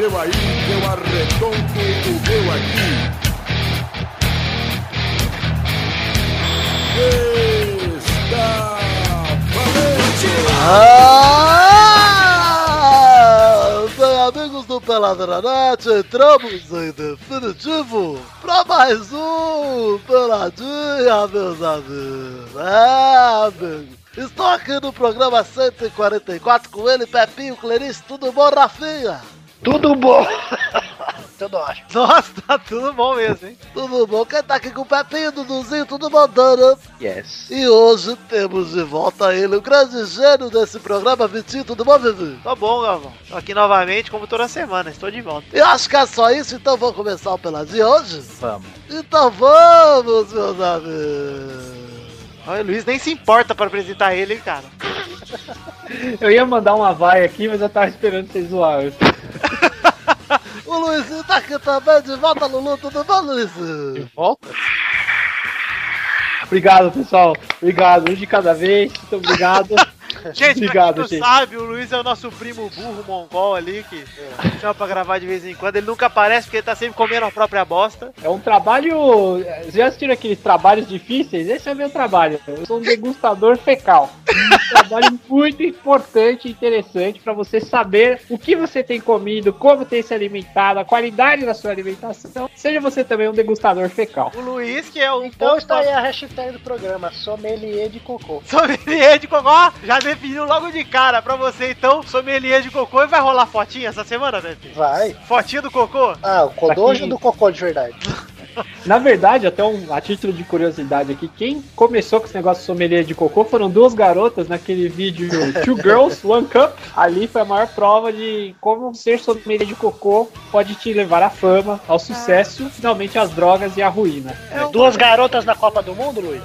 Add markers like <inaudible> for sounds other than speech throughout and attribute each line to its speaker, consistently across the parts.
Speaker 1: seu aí, eu arredondo o meu aqui. Está!
Speaker 2: Ah! Bem, amigos do Peladranet, entramos em definitivo para mais um Peladinha, meus amigos. É, amigos. Estou aqui no programa 144 com ele, Pepinho, Clarice, tudo bom, Rafinha?
Speaker 3: Tudo bom. <laughs> tudo ótimo.
Speaker 4: Nossa, tá tudo bom mesmo, hein?
Speaker 2: Tudo bom? Quem tá aqui com o Pepinho, Duduzinho, tudo bom, Dana?
Speaker 3: Yes.
Speaker 2: E hoje temos de volta ele, o grande gênio desse programa, Vitinho, tudo bom, Vivi?
Speaker 4: Tô bom, Galvão. Tô aqui novamente, como toda semana, estou de volta.
Speaker 2: Eu acho que é só isso, então vamos começar o Peladinho hoje?
Speaker 3: Vamos.
Speaker 2: Então vamos, meus amigos.
Speaker 4: Olha, o Luiz nem se importa pra apresentar ele, hein, cara. <laughs>
Speaker 5: Eu ia mandar uma vai aqui, mas eu tava esperando vocês zoarem. <laughs>
Speaker 2: O Luizinho tá aqui também, de volta, Lulu, tudo bom, Luizinho?
Speaker 3: De volta?
Speaker 5: Obrigado, pessoal. Obrigado. Um de cada vez. Muito obrigado. <laughs> <laughs>
Speaker 4: Gente,
Speaker 5: Obrigado,
Speaker 4: pra quem
Speaker 5: gente.
Speaker 4: não sabe, o Luiz é o nosso primo burro mongol ali, que chama pra gravar de vez em quando. Ele nunca aparece porque ele tá sempre comendo a própria bosta.
Speaker 5: É um trabalho. Vocês já assistiram aqueles trabalhos difíceis? Esse é o meu trabalho. Eu sou um degustador fecal. Um trabalho <laughs> muito importante e interessante para você saber o que você tem comido, como tem se alimentado, a qualidade da sua alimentação. Seja você também um degustador fecal.
Speaker 4: O Luiz, que é o
Speaker 3: Então está aí a hashtag do programa, sommelier de cocô.
Speaker 4: sommelier de cocô, já definiu logo de cara pra você, então, sommelier de cocô. E vai rolar fotinha essa semana, Pepe?
Speaker 3: Vai.
Speaker 4: Fotinha do cocô?
Speaker 3: Ah, o Kodojo
Speaker 5: Aqui.
Speaker 3: do cocô de verdade. <laughs>
Speaker 5: Na verdade, até um, a título de curiosidade aqui, quem começou com esse negócio de sommelier de cocô foram duas garotas naquele vídeo <laughs> Two Girls, One Cup. Ali foi a maior prova de como ser sommelier de cocô pode te levar à fama, ao sucesso, finalmente às drogas e à ruína.
Speaker 4: É uma,
Speaker 3: Duas garotas na Copa do Mundo, Luiz?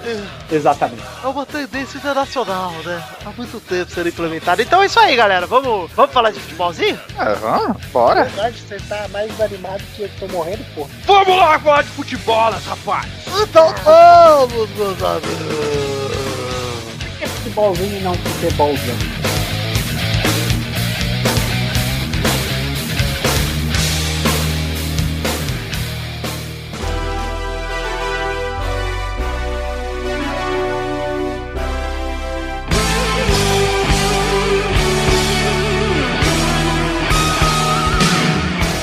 Speaker 5: Exatamente.
Speaker 2: É uma tendência internacional, né? Há muito tempo sendo implementada.
Speaker 4: Então é isso aí, galera. Vamos, vamos falar de futebolzinho?
Speaker 3: Aham,
Speaker 6: É.
Speaker 3: bora. Na verdade, você tá mais animado que eu tô morrendo, porra.
Speaker 6: Vamos lá falar de futebol, rapaz!
Speaker 2: Então vamos, meus amigos.
Speaker 5: Por que futebolzinho e não futebolzão?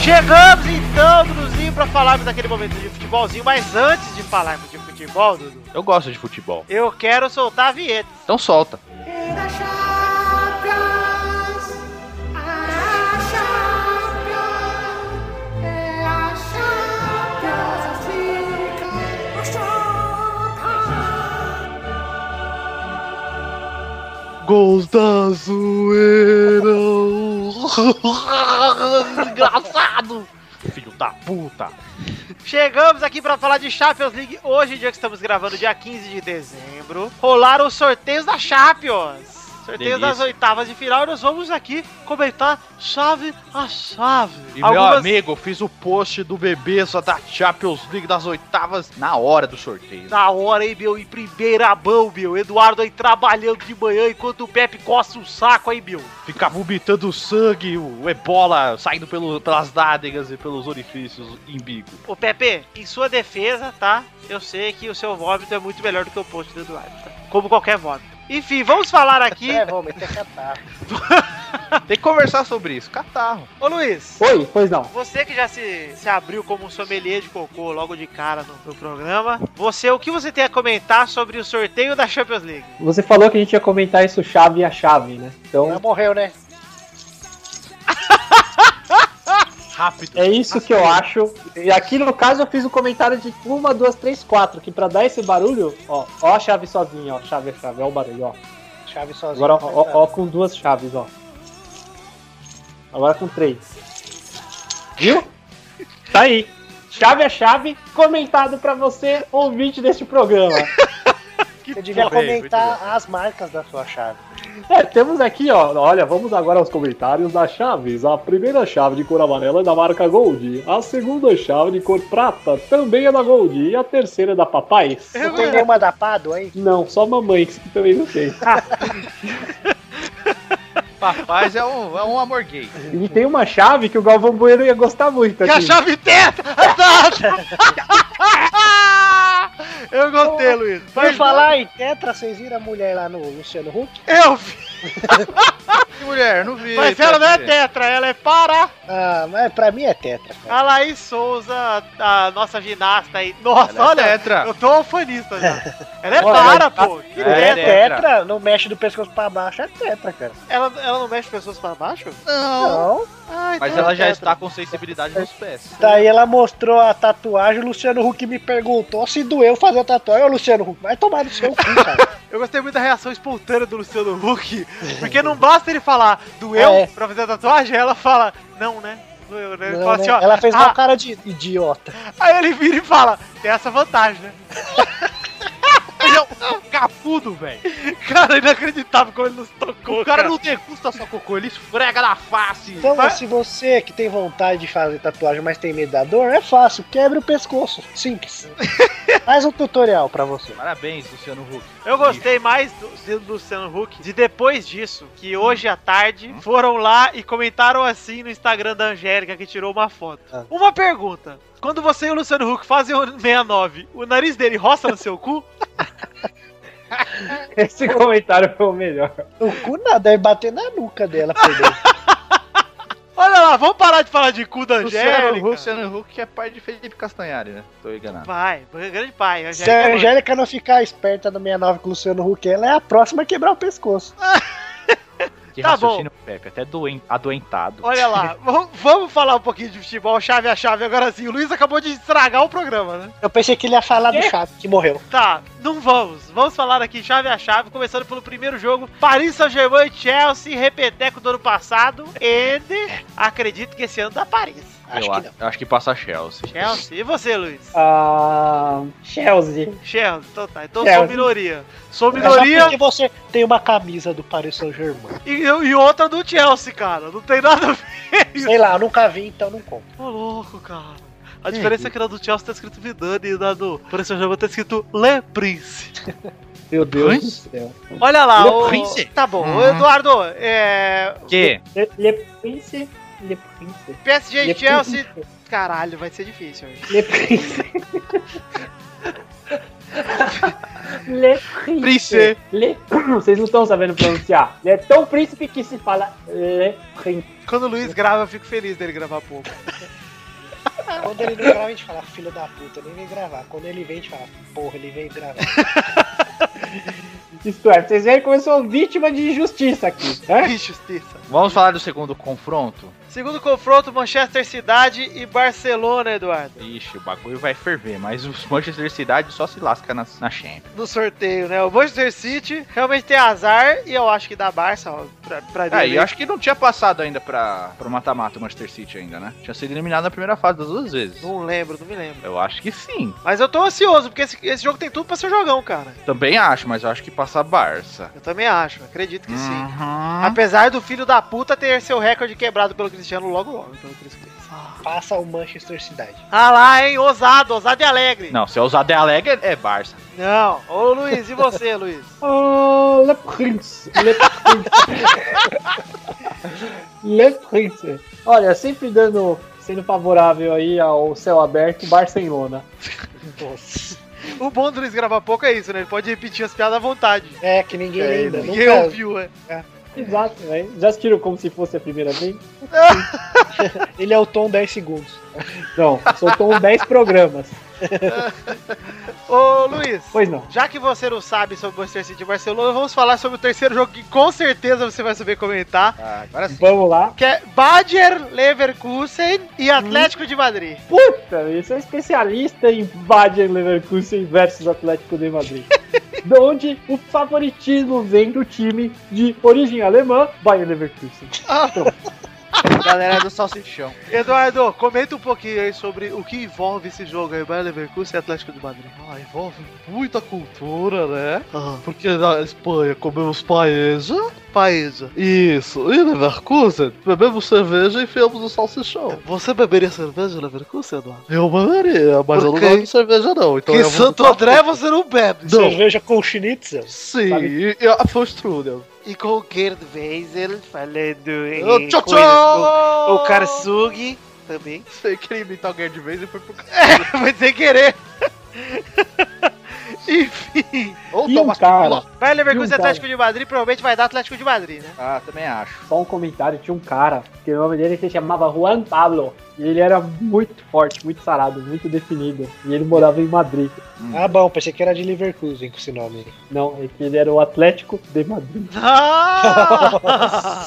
Speaker 4: Chegamos então, Duduzinho, pra falarmos daquele momento de futebolzinho. Mas antes de falarmos de futebol, Dudu,
Speaker 6: Eu gosto de futebol.
Speaker 4: eu quero soltar a vinheta.
Speaker 6: Então solta.
Speaker 2: Gols da zoeira. <laughs> Engraçado.
Speaker 6: Da puta.
Speaker 4: Chegamos aqui pra falar de Champions League. Hoje, dia que estamos gravando, dia 15 de dezembro, rolaram os sorteios da Champions. Sorteio das oitavas de final. E nós vamos aqui comentar chave a chave.
Speaker 6: E meu amigo, eu fiz o post do bebê só da Champions League das oitavas na hora do sorteio.
Speaker 4: Da hora, hein, meu? Em primeira mão, meu. Eduardo aí trabalhando de manhã enquanto o Pepe coça o saco aí, meu.
Speaker 6: Ficar vomitando sangue, o ebola saindo pelo- pelas nádegas e pelos orifícios imbigo.
Speaker 4: Ô, Pepe, em sua defesa, tá? Eu sei que o seu vômito é muito melhor do que o post do Eduardo, tá? Como qualquer vômito. Enfim, vamos falar aqui.
Speaker 3: É, vamos meter catarro. <laughs>
Speaker 6: Tem que conversar sobre isso. Catarro.
Speaker 4: Ô, Luiz.
Speaker 5: Oi, pois não.
Speaker 4: Você que já se, se abriu como um sommelier de cocô logo de cara no, no programa, você, o que você tem a comentar sobre o sorteio da Champions League?
Speaker 5: Você falou que a gente ia comentar isso chave a chave, né?
Speaker 3: Já
Speaker 5: Então,
Speaker 3: morreu, né? <laughs>
Speaker 6: Rápido.
Speaker 5: é isso que eu acho. E aqui no caso eu fiz o comentário de uma, duas, três, quatro, que pra dar esse barulho, ó, ó a chave sozinha, ó, chave a chave, ó o barulho, ó.
Speaker 3: Chave sozinho.
Speaker 5: Agora, ó, ó, ó, com duas chaves, ó. Agora com três. Viu? Tá aí. Chave a chave, comentado pra você, ouvinte deste programa. <laughs>
Speaker 3: Você devia
Speaker 6: bem,
Speaker 3: comentar as marcas da sua chave.
Speaker 5: É, temos aqui, ó. Olha, vamos agora aos comentários das chaves. A primeira chave de cor amarela é da marca Gold. A segunda chave de cor prata também é da Gold. E a terceira é da Papai.
Speaker 3: Não tem nenhuma da Pado aí?
Speaker 5: Não, só mamãe, que também não tem. <laughs>
Speaker 6: Rapaz, é um, é um amor gay.
Speaker 5: E tem uma chave que o Galvão Bueno ia gostar muito.
Speaker 4: Que a
Speaker 5: aqui.
Speaker 4: chave tetra! <laughs> <laughs> Eu gostei, Luiz.
Speaker 3: Por
Speaker 4: Mas
Speaker 3: falar em Tetra, vocês viram a mulher lá no Luciano Huck?
Speaker 4: Eu vi. <laughs>
Speaker 6: Que mulher, não vi.
Speaker 4: Mas ela não é tetra, ela é para.
Speaker 3: Ah, mas pra mim é Tetra. cara.
Speaker 4: A Laís Souza, a nossa ginasta aí. Nossa,
Speaker 6: Ela é
Speaker 4: olha.
Speaker 6: tetra.
Speaker 4: Eu tô ufanista já. <laughs> Ela é para, pô. Que
Speaker 6: É,
Speaker 3: É,
Speaker 4: tetra.
Speaker 6: tetra.
Speaker 3: tetra, não mexe do pescoço pra baixo, é Tetra, cara.
Speaker 4: Ela, ela não mexe pessoas para baixo?
Speaker 6: Não.
Speaker 3: Não.
Speaker 4: Ah,
Speaker 6: Mas
Speaker 4: então
Speaker 6: ela
Speaker 4: é
Speaker 6: já
Speaker 4: tetra.
Speaker 6: está com sensibilidade nos pés.
Speaker 3: Daí ela mostrou a tatuagem, o Luciano Huck me perguntou se doeu fazer a tatuagem. Ô, Luciano Huck, vai tomar no seu cu, cara. <laughs>
Speaker 4: Eu gostei muito da reação espontânea do Luciano Huck, porque não basta ele falar doeu
Speaker 3: É.
Speaker 4: pra fazer a tatuagem, ela fala, não, né? Doeu, né? Ele
Speaker 3: Não,
Speaker 4: fala
Speaker 3: né?
Speaker 4: assim, ó,
Speaker 3: Ela fez
Speaker 4: ah,
Speaker 3: uma cara de idiota.
Speaker 4: Aí ele vira e fala, tem essa vantagem, né? <laughs>
Speaker 6: Ele é um capudo, velho.
Speaker 4: Cara, inacreditável como ele nos tocou,
Speaker 6: O cara não degusta só cocô, ele esfrega na face.
Speaker 3: Então,
Speaker 4: Mas-
Speaker 3: se você que tem vontade de fazer tatuagem, mas tem medo da dor, é fácil. Quebre o pescoço. Simples. <laughs> Faz um tutorial pra você.
Speaker 6: Parabéns, Luciano Huck.
Speaker 4: Eu gostei mais do, do Luciano Huck de depois disso, que hoje à tarde foram lá e comentaram assim no Instagram da Angélica que tirou uma foto.
Speaker 3: Ah.
Speaker 4: Uma pergunta. Quando você e o Luciano Huck fazem o 69, o nariz dele roça no seu cu? <laughs>
Speaker 5: Esse comentário foi o melhor.
Speaker 3: O cu nada, deve bater na nuca dela por dentro. <laughs>
Speaker 4: Olha lá, vamos parar de falar de cu da
Speaker 6: Luciano,
Speaker 4: Angélica.
Speaker 6: Luciano Huck é pai de Felipe Castanhari, né? Tô enganado.
Speaker 4: Vai, grande pai.
Speaker 3: Se a Angélica não ficar esperta no 69 com o Luciano Huck, ela é a próxima a quebrar o pescoço. <laughs>
Speaker 6: Que
Speaker 4: Tá
Speaker 6: raciocínio peca, até doen, adoentado.
Speaker 4: Olha lá, <laughs> vamos- falar um pouquinho de futebol, chave a chave agora sim. O Luiz acabou de estragar o programa, né?
Speaker 3: Eu pensei que ele ia falar do
Speaker 5: Quê?
Speaker 3: chato que morreu.
Speaker 4: Tá, não vamos. Vamos falar aqui chave a chave, começando pelo primeiro jogo. Paris Saint-Germain e Chelsea, repeteco do ano passado. E acredito que esse ano dá Paris.
Speaker 3: Acho
Speaker 6: eu,
Speaker 3: que
Speaker 6: a-
Speaker 3: não.
Speaker 6: eu acho que passa Chelsea.
Speaker 4: Chelsea. E você, Luiz?
Speaker 5: Ah, Chelsea.
Speaker 4: Chelsea, então tá. Então
Speaker 5: Chelsea.
Speaker 4: sou minoria. Sou minoria
Speaker 3: porque você tem uma camisa do Paris Saint-Germain.
Speaker 4: e, e outra do Chelsea, cara. Não tem nada a ver.
Speaker 3: Sei lá, eu nunca vi, então não conto.
Speaker 4: Ô, louco, cara. A diferença é que na do Chelsea tá escrito Vidani e na do Paris Saint-Germain tá escrito Le Prince. <laughs>
Speaker 5: Meu Deus
Speaker 6: Prince?
Speaker 5: do céu.
Speaker 4: Olha lá,
Speaker 6: Le
Speaker 4: o...
Speaker 6: Prince?
Speaker 4: Tá bom,
Speaker 6: Uhum.
Speaker 4: o Eduardo, é...
Speaker 6: Que?
Speaker 5: Le, Le Prince. Le Prince.
Speaker 4: PSG
Speaker 5: Le
Speaker 4: e Chelsea...
Speaker 5: Prince.
Speaker 4: Caralho, vai ser difícil hoje.
Speaker 5: Le Prince. Le Prince.
Speaker 6: Prince.
Speaker 5: Le... Vocês não estão sabendo pronunciar. É tão príncipe que se fala Le Prince.
Speaker 4: Quando o Luiz grava, eu fico feliz dele gravar pouco.
Speaker 3: Quando ele não grava, a gente fala, filho da puta, nem vem gravar. Quando ele vem, a gente fala, porra, ele veio gravar.
Speaker 5: Isto é, vocês veem como eu sou vítima de injustiça aqui. Né?
Speaker 4: Que justiça.
Speaker 6: Vamos falar do segundo confronto?
Speaker 4: Segundo confronto, Manchester City e Barcelona, Eduardo.
Speaker 6: Ixi, o bagulho vai ferver, mas os Manchester City só se lasca na, na Champions.
Speaker 4: No sorteio, né? O Manchester City realmente tem azar e eu acho que dá Barça, ó, pra, pra
Speaker 6: É, e eu acho que não tinha passado ainda pra, pro mata-mata o Manchester City ainda, né? Tinha sido eliminado na primeira fase das duas vezes.
Speaker 4: Não lembro, não me lembro.
Speaker 6: Eu acho que sim.
Speaker 4: Mas eu tô ansioso, porque esse, esse jogo tem tudo pra ser jogão, cara.
Speaker 6: Também acho, mas eu acho que passa Barça.
Speaker 4: Eu também acho, acredito que sim.
Speaker 6: Uhum.
Speaker 4: Apesar do filho da puta ter seu recorde quebrado pelo Cristiano logo logo, pelo Cris Cris.
Speaker 3: Passa o Manchester City.
Speaker 4: Ah lá, hein? Ousado, ousado e alegre.
Speaker 6: Não, se eu usar de alegre, é Barça.
Speaker 4: Não. Ô Luiz, e você, <laughs> Luiz?
Speaker 5: Oh, Le Prince. Le Prince. <laughs> Le Prince. Olha, sempre dando, sendo favorável aí ao céu aberto, Barcelona.
Speaker 3: Nossa.
Speaker 4: O bom do Luiz gravar pouco é isso, né? Ele pode repetir as piadas à vontade.
Speaker 3: É, que ninguém
Speaker 6: É,
Speaker 3: lembra.
Speaker 4: Ninguém ouviu, é.
Speaker 5: Exato, né? Já assistiram como se fosse a primeira vez? <laughs>
Speaker 3: Ele é o tom 10 segundos.
Speaker 5: Não, soltou 10 programas.
Speaker 4: Ô Luiz,
Speaker 5: Pois não.
Speaker 4: já que você não sabe sobre o Manchester City e Barcelona, vamos falar sobre o terceiro jogo que com certeza você vai saber comentar.
Speaker 6: Ah, agora sim.
Speaker 5: Vamos lá.
Speaker 4: Que é Bayer Leverkusen e Atlético de Madrid.
Speaker 5: Puta, eu sou especialista em Bayer Leverkusen versus Atlético de Madrid. <laughs> de onde o favoritismo vem do time de origem alemã, Bayer Leverkusen.
Speaker 6: Galera do Salsichão.
Speaker 4: Eduardo, comenta um pouquinho aí sobre o que envolve esse jogo aí, Bayer Leverkusen e Atlético de Madrid.
Speaker 2: Ah, envolve muita cultura, né? Porque na Espanha comemos paella.
Speaker 4: Paesa.
Speaker 2: Isso. E Leverkusen, bebemos cerveja e enfiamos no salsichão.
Speaker 4: Você beberia cerveja Leverkusen, Eduardo?
Speaker 2: Eu beberia, mas eu não gosto de cerveja não. Então
Speaker 4: Que Santo André você não bebe.
Speaker 2: Não.
Speaker 3: Cerveja com schnitzel.
Speaker 2: Sim,
Speaker 5: Sabe?
Speaker 2: e, a foi strudel.
Speaker 4: E com o Gerd Weisel falando em
Speaker 6: Ô, tchau, tchau!
Speaker 4: com o Karsugi também.
Speaker 6: Sei que ele imitar o Gerd e foi pro <laughs>
Speaker 4: Foi sem querer. Enfim.
Speaker 6: Ou
Speaker 5: E um cara.
Speaker 4: Vai Leverkusen
Speaker 5: E um
Speaker 4: Atlético de Madrid, provavelmente vai dar Atlético de Madrid, né?
Speaker 6: Ah, também acho.
Speaker 5: Só um comentário, tinha um cara, que o nome dele se chamava Juan Pablo. E ele era muito forte, muito sarado, muito definido. E ele morava em Madrid.
Speaker 3: Ah, bom, pensei que era de Leverkusen com esse nome.
Speaker 5: Não, é que ele era o Atlético de Madrid.
Speaker 4: Ah! <laughs>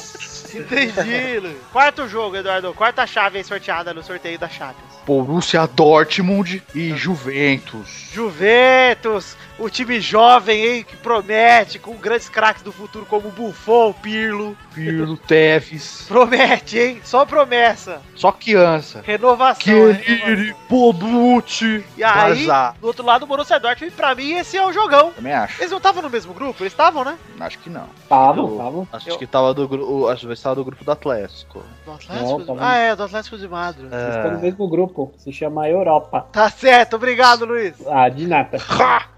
Speaker 4: Entendi. Quarto jogo, Eduardo. Quarta chave aí sorteada no sorteio da Champions.
Speaker 6: Borussia Dortmund e Juventus.
Speaker 4: Juventus, o time jovem, hein, que promete, com grandes craques do futuro como Buffon, Pirlo.
Speaker 6: Pirlo, Teves.
Speaker 4: Promete, hein? Só promessa.
Speaker 6: Só criança.
Speaker 4: Renovação.
Speaker 6: Chiellini, Bonucci,
Speaker 4: E aí,
Speaker 6: Bazar.
Speaker 4: do outro lado, o Borussia Dortmund, pra mim, esse é o jogão.
Speaker 6: Também acho.
Speaker 4: Eles não estavam no mesmo grupo? Eles estavam, né?
Speaker 6: Acho que não.
Speaker 5: Tavam,
Speaker 6: Eu-
Speaker 5: tavam.
Speaker 6: Acho
Speaker 4: Eu-
Speaker 6: que tava do grupo. Acho que tava do grupo do Atlético.
Speaker 4: Do Atlético?
Speaker 5: Não, tava-
Speaker 4: Ah, é, do Atlético de Madrid.
Speaker 5: Eles estão no mesmo grupo, se chama Europa.
Speaker 4: Tá certo, obrigado, Luiz.
Speaker 5: Ah, de nada.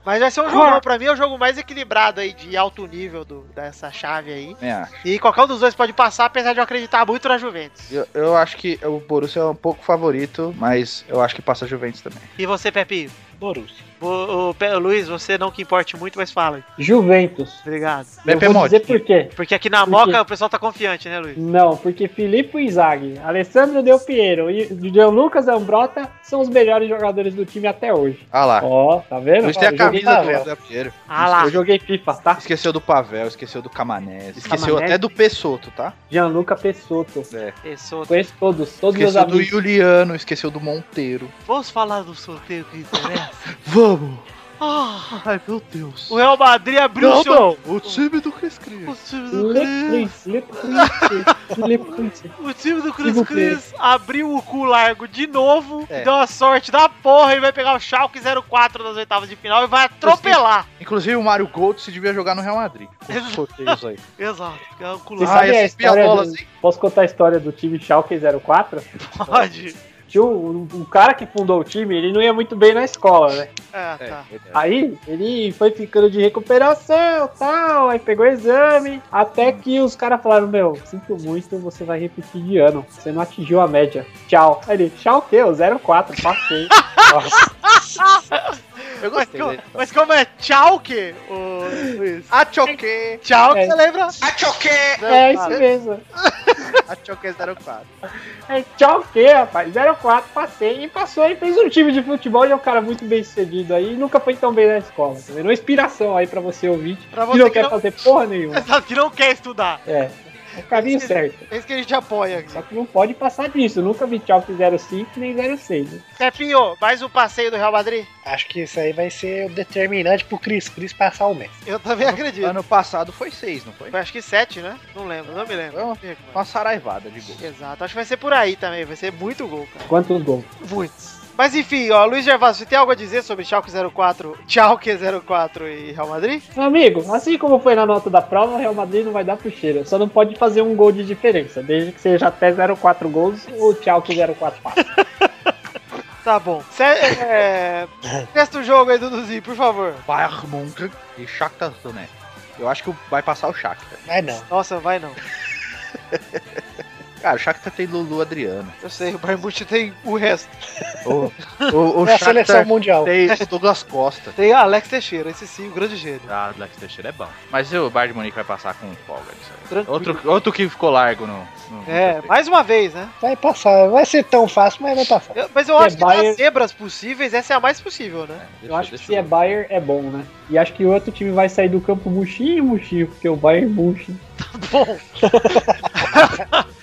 Speaker 4: Mas vai ser um jogão, pra mim é o jogo mais equilibrado aí, de alto nível do, dessa chave aí.
Speaker 6: Acho.
Speaker 4: E qualquer um dos dois pode passar, apesar de eu acreditar muito na Juventus.
Speaker 6: Eu, eu acho que o Borussia é um pouco favorito, mas eu acho que passa a Juventus também.
Speaker 4: E você, Pepinho?
Speaker 3: Borussia.
Speaker 4: O, o, Luiz, você não que importe muito, mas fala.
Speaker 5: Juventus.
Speaker 4: Obrigado.
Speaker 5: Eu
Speaker 6: Pepe
Speaker 5: vou dizer por quê.
Speaker 4: Porque aqui na
Speaker 5: Por
Speaker 4: Moca o pessoal tá confiante, né, Luiz?
Speaker 5: Não, porque Filipe Inzaghi, Alessandro Del Piero e Gianluca Zambrota são os melhores jogadores do time até hoje.
Speaker 6: Ah lá.
Speaker 5: Ó, tá vendo?
Speaker 6: Luiz tem a camisa do Zé Pinheiro.
Speaker 4: Ah lá.
Speaker 5: Eu joguei FIFA, tá?
Speaker 6: Esqueceu do Pavel, esqueceu do Camanés, esqueceu
Speaker 5: Camanese?
Speaker 6: até do Pessoto, tá?
Speaker 5: Gianluca Pessoto.
Speaker 6: É.
Speaker 4: Pessoa-
Speaker 5: Conheço todos, todos meus
Speaker 6: Esqueceu do
Speaker 5: amigos.
Speaker 6: Juliano, esqueceu do Monteiro.
Speaker 4: Vamos falar do sorteio que interessa?
Speaker 6: Vamos!
Speaker 4: Ah,
Speaker 6: Ai, meu Deus.
Speaker 4: o Real Madrid abriu
Speaker 6: Não,
Speaker 4: o seu...
Speaker 6: não, o time do Cris Cris.
Speaker 4: O time do
Speaker 5: Le
Speaker 4: Cris,
Speaker 5: Le
Speaker 4: o time do Cris
Speaker 5: Tipo
Speaker 4: Cris abriu o cu largo de novo,
Speaker 6: É.
Speaker 4: deu uma sorte da porra e vai pegar o Schalke 04 nas oitavas de final e vai atropelar.
Speaker 6: Inclusive o Mário Gold se devia jogar no Real Madrid. <laughs> Os sorteios aí. <laughs>
Speaker 4: Exato, é
Speaker 5: a
Speaker 6: essas
Speaker 5: história
Speaker 6: piadolas,
Speaker 5: do-
Speaker 6: hein?
Speaker 5: Posso contar a história do time Schalke 04?
Speaker 4: Pode.
Speaker 5: Um, um cara que fundou o time, ele não ia muito bem na escola, né?
Speaker 4: É, tá.
Speaker 5: Aí ele foi ficando de recuperação tal, aí pegou exame, até que os caras falaram, meu, sinto muito, você vai repetir de ano, você não atingiu a média, tchau. Aí ele, tchau o quê? O 04, passei. <laughs> <laughs> <laughs>
Speaker 6: Eu
Speaker 4: Mas,
Speaker 6: gostei.
Speaker 4: como-
Speaker 6: dele.
Speaker 4: mas como é Chalke, o Luiz?
Speaker 6: A Choque!
Speaker 4: Chalke,
Speaker 5: É.
Speaker 4: você lembra?
Speaker 6: A Choque!
Speaker 5: é isso mesmo.
Speaker 6: A Choque 04.
Speaker 5: É, quê, rapaz? 04, passei. E passou e fez um time de futebol e é um cara muito bem sucedido aí. Nunca foi tão bem na escola. Tá vendo? Uma inspiração aí pra você ouvinte.
Speaker 4: Pra
Speaker 5: que
Speaker 4: você
Speaker 5: não
Speaker 4: que
Speaker 5: quer
Speaker 4: não-
Speaker 5: fazer porra nenhuma. <laughs>
Speaker 4: Exato, que não quer estudar.
Speaker 5: É. É o caminho certo.
Speaker 4: É isso que a gente apoia aqui.
Speaker 5: Só que não pode passar disso. Nunca vi Chalk 05 nem 06. né?
Speaker 4: Mais um passeio do Real Madrid?
Speaker 3: Acho que isso aí vai ser o determinante pro Cris Cris passar o mês.
Speaker 4: Eu também acredito.
Speaker 6: Ano passado foi 6, não foi?
Speaker 4: Foi acho que sete, né? Não lembro, não me lembro.
Speaker 6: Foi uma, uma saraivada de gol.
Speaker 4: Exato, acho que vai ser por aí também. Vai ser muito gol, cara.
Speaker 5: Quantos gols?
Speaker 4: Muitos. Mas enfim, ó, Luiz Gervásio, você tem algo a dizer sobre Schalke 04, Schalke 04 e Real Madrid?
Speaker 5: Meu amigo, assim como foi na nota da prova, o Real Madrid não vai dar pro cheiro. Só não pode fazer um gol de diferença. Desde que seja até 04 gols, o Chalk 04 passa. <laughs>
Speaker 4: Tá bom. Cê, é... Testa o jogo aí, Duduzinho, por favor.
Speaker 6: Bayern Munchen e Shakhtar Donetsk. Eu acho que vai passar o Shakhtar.
Speaker 3: Mas não.
Speaker 4: Nossa, vai não. <laughs>
Speaker 6: Cara, o Shakhtar tem Lulu Adriano.
Speaker 4: Eu sei, o Bayern Munich tem o resto.
Speaker 6: O, o, o <laughs>
Speaker 3: É a seleção mundial.
Speaker 6: tem o Douglas Costa.
Speaker 4: Tem Alex Teixeira, esse sim, o grande gênio.
Speaker 6: Ah, o Lex Teixeira é bom. Mas o Bayern de Munique vai passar com folga nisso aí.
Speaker 4: Tranquilo.
Speaker 6: Outro, outro que ficou largo no... no
Speaker 4: É, mais uma vez, né?
Speaker 3: Vai passar. Vai ser tão fácil, mas vai passar.
Speaker 4: Eu- mas eu
Speaker 5: É,
Speaker 4: acho que
Speaker 5: Bayern-
Speaker 4: das zebras possíveis, essa é a mais possível, né?
Speaker 5: Eu acho que se é Bayern, é bom, né? E acho que o outro time vai sair do campo murchinho, murchinho, porque o Bayern é murchinho.
Speaker 4: Bom, <laughs>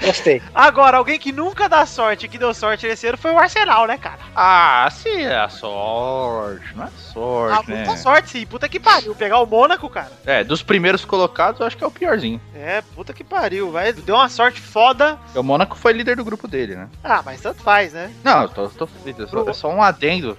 Speaker 3: Gostei.
Speaker 4: agora, alguém que nunca dá sorte, que deu sorte nesse ano, foi o Arsenal, né, cara?
Speaker 6: Ah, sim, é a sorte. Não é
Speaker 4: Ah,
Speaker 6: sorte, né?
Speaker 4: muita sorte, sim. Puta que pariu. Pegar o Mônaco, cara.
Speaker 6: É, dos primeiros colocados, eu acho que é o piorzinho.
Speaker 4: É, puta que pariu. Vai, deu uma sorte foda.
Speaker 6: O Mônaco foi líder do grupo dele, né?
Speaker 4: Ah, mas tanto faz, né?
Speaker 6: Não, eu tô, tô só, é só um adendo.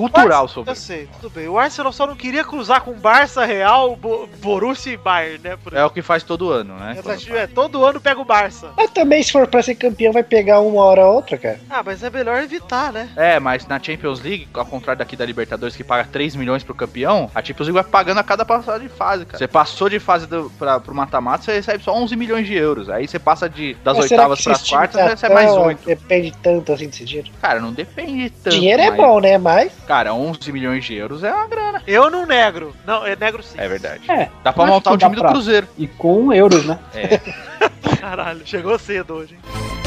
Speaker 6: Cultural
Speaker 4: Mas-
Speaker 6: sobre.
Speaker 4: Eu sei, tudo bem. O Arsenal só não queria cruzar com Barça, Real, Bo- Borussia e Bayern, né? Por
Speaker 6: É o que faz todo ano, né?
Speaker 4: É, todo ano pega o Barça.
Speaker 3: Mas também, se for pra ser campeão, vai pegar uma hora ou outra, cara.
Speaker 4: Ah, mas é melhor evitar, né?
Speaker 6: É, mas na Champions League, ao contrário daqui da Libertadores, que paga 3 milhões pro campeão, a Champions League vai pagando a cada passagem de fase, cara. Você passou de fase do, pra, pro mata-mata, você recebe só 11 milhões de euros. Aí você passa de, das
Speaker 3: Mas
Speaker 6: oitavas pras quartas, você recebe mais 8.
Speaker 3: Depende tanto assim desse dinheiro.
Speaker 6: Cara, não depende tanto.
Speaker 3: dinheiro é
Speaker 6: mas,
Speaker 3: bom, né? Mas.
Speaker 6: Cara, 11 milhões de euros é uma grana.
Speaker 4: Eu não negro. Não, é negro sim.
Speaker 6: É verdade.
Speaker 5: É,
Speaker 6: Dá pra
Speaker 5: acho
Speaker 6: montar o time do
Speaker 5: pra-
Speaker 6: Cruzeiro.
Speaker 5: e com euros, né?
Speaker 6: É. <laughs>
Speaker 4: Caralho, chegou cedo hoje, hein?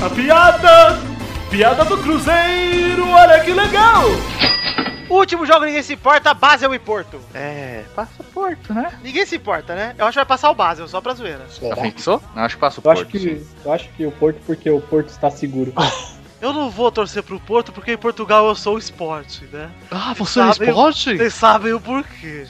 Speaker 7: A piada! Piada do Cruzeiro, olha que legal!
Speaker 4: Último jogo, ninguém se importa, Basel e Porto.
Speaker 6: é, passaporte, né?
Speaker 4: Ninguém se importa, né? Eu acho que vai passar o Basel, só pra zoeira.
Speaker 6: Já
Speaker 3: Será?
Speaker 6: pensou? Não, acho que passa o
Speaker 5: Eu acho,
Speaker 6: Porto. sim.
Speaker 5: que, eu acho que o Porto, porque o Porto está seguro. <laughs>
Speaker 4: Eu não vou torcer pro Porto porque em Portugal eu sou esporte, né?
Speaker 6: Ah,
Speaker 4: você é
Speaker 6: esporte?
Speaker 4: Vocês sabem o porquê.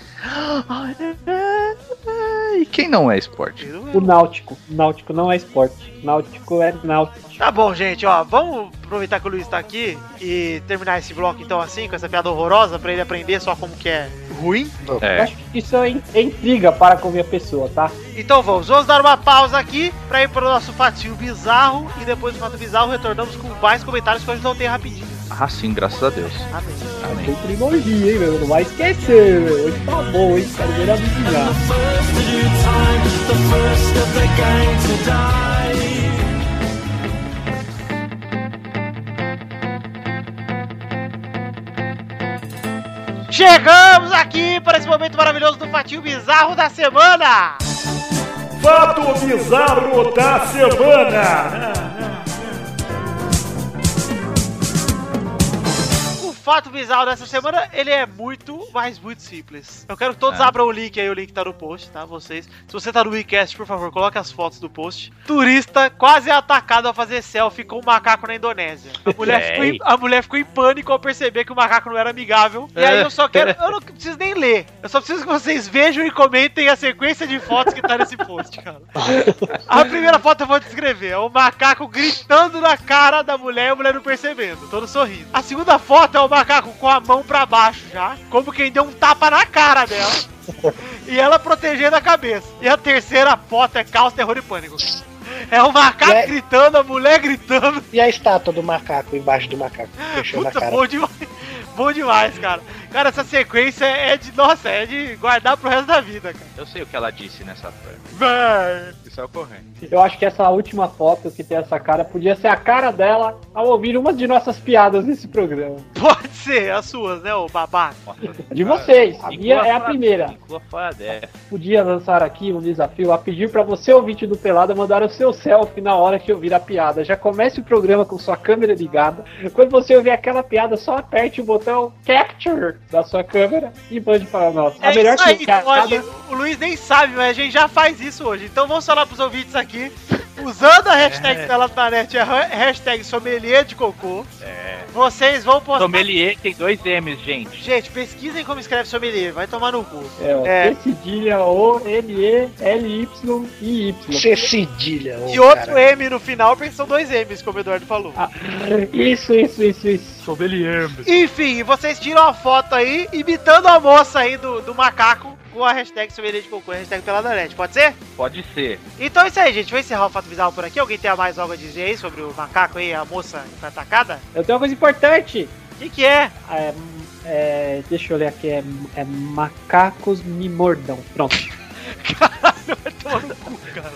Speaker 6: E quem não é esporte?
Speaker 5: O Náutico. Náutico não é esporte. Náutico é Náutico.
Speaker 4: Tá bom, gente, ó, vamos aproveitar que o Luiz tá aqui e terminar esse bloco então assim, com essa piada horrorosa, pra ele aprender só como que é ruim.
Speaker 6: É.
Speaker 5: acho que isso é, é intriga para com a minha pessoa, tá?
Speaker 4: Então vamos, vamos dar uma pausa aqui pra ir pro nosso fatinho bizarro e depois do fato bizarro retornamos com mais comentários que hoje não tem rapidinho.
Speaker 6: Ah, sim, graças a Deus.
Speaker 4: Amém.
Speaker 6: Amém.
Speaker 5: Tem trilogia, hein, meu? Não vai esquecer, meu. Hoje tá bom, hein? Quero ver a adivinhar.
Speaker 4: Chegamos aqui para esse momento maravilhoso do fatinho bizarro da semana!
Speaker 7: Fato bizarro da semana!
Speaker 4: Fato bizarro dessa semana, ele é muito, mas muito simples. Eu quero que todos
Speaker 6: É.
Speaker 4: abram o link aí, o link tá no post, tá? Vocês. Se você tá no WeCast, por favor, coloque as fotos do post. Turista quase atacado ao fazer selfie com um macaco na Indonésia. A mulher,
Speaker 6: Ei. <laughs>
Speaker 4: ficou em, a mulher ficou em pânico ao perceber que o macaco não era amigável. E aí eu só quero. Eu não preciso nem ler. Eu só preciso que vocês vejam e comentem a sequência de fotos que tá nesse post, cara. A primeira foto eu vou descrever. É o macaco gritando na cara da mulher e a mulher não percebendo, todo sorrindo. A segunda foto é o macaco com a mão pra baixo já, como quem deu um tapa na cara dela. <laughs> e ela protegendo a cabeça. E a terceira foto é caos, terror e pânico. É o macaco
Speaker 3: é-
Speaker 4: gritando, a mulher gritando.
Speaker 3: E a estátua do macaco embaixo do macaco, fechando a
Speaker 4: Puta,
Speaker 3: cara.
Speaker 4: bom demais. Bom demais, cara. Cara, essa sequência é de. Nossa, é de guardar pro resto da vida, cara.
Speaker 6: Eu sei o que ela disse nessa frase. Isso é ocorrente.
Speaker 5: Eu acho que essa última foto que tem essa cara podia ser a cara dela ao ouvir uma de nossas piadas nesse programa. <laughs>
Speaker 4: Pode ser, as suas, né, ô babaca?
Speaker 5: De vocês. A minha é a primeira.
Speaker 6: Inclua fora dessa.
Speaker 5: Podia lançar aqui um desafio a pedir pra você, ouvinte do Pelada, mandar o seu selfie na hora que ouvir a piada. Já comece o programa com sua câmera ligada. Quando você ouvir aquela piada, só aperte o botão Capture da sua câmera e mande para nós. A
Speaker 4: É
Speaker 5: melhor
Speaker 4: isso aí,
Speaker 5: piada.
Speaker 4: o Luiz nem sabe, mas a gente já faz isso hoje. Então vamos falar pros ouvintes aqui. Usando a hashtag
Speaker 6: É.
Speaker 4: tela da net, a ha- hashtag sommelier de cocô, vocês vão postar.
Speaker 6: Sommelier tem dois M's, gente.
Speaker 4: Gente, pesquisem como escreve sommelier, vai tomar no cu.
Speaker 5: É,
Speaker 4: É.
Speaker 5: C cedilha O L E L Y I Y.
Speaker 3: C cedilha. ô,
Speaker 4: E outro
Speaker 3: cara.
Speaker 4: M no final, porque são dois M's, como o Eduardo falou.
Speaker 5: Ah, Isso, isso, isso, isso.
Speaker 6: Sommelier.
Speaker 4: Enfim, vocês tiram a foto aí, imitando a moça aí do, do macaco, com a hashtag sommelier de cocô, a hashtag peladanet, pode ser?
Speaker 6: Pode ser.
Speaker 4: Então é isso aí, gente. Vou encerrar o fato bizarro por aqui. Alguém tem mais algo a dizer aí sobre o macaco aí, a moça que foi atacada?
Speaker 5: Eu tenho uma coisa importante.
Speaker 4: O que, que é?
Speaker 5: É, é, deixa eu ler aqui. É, é macacos me mordam. Pronto. <laughs>
Speaker 4: Vai tomar no cu, cara.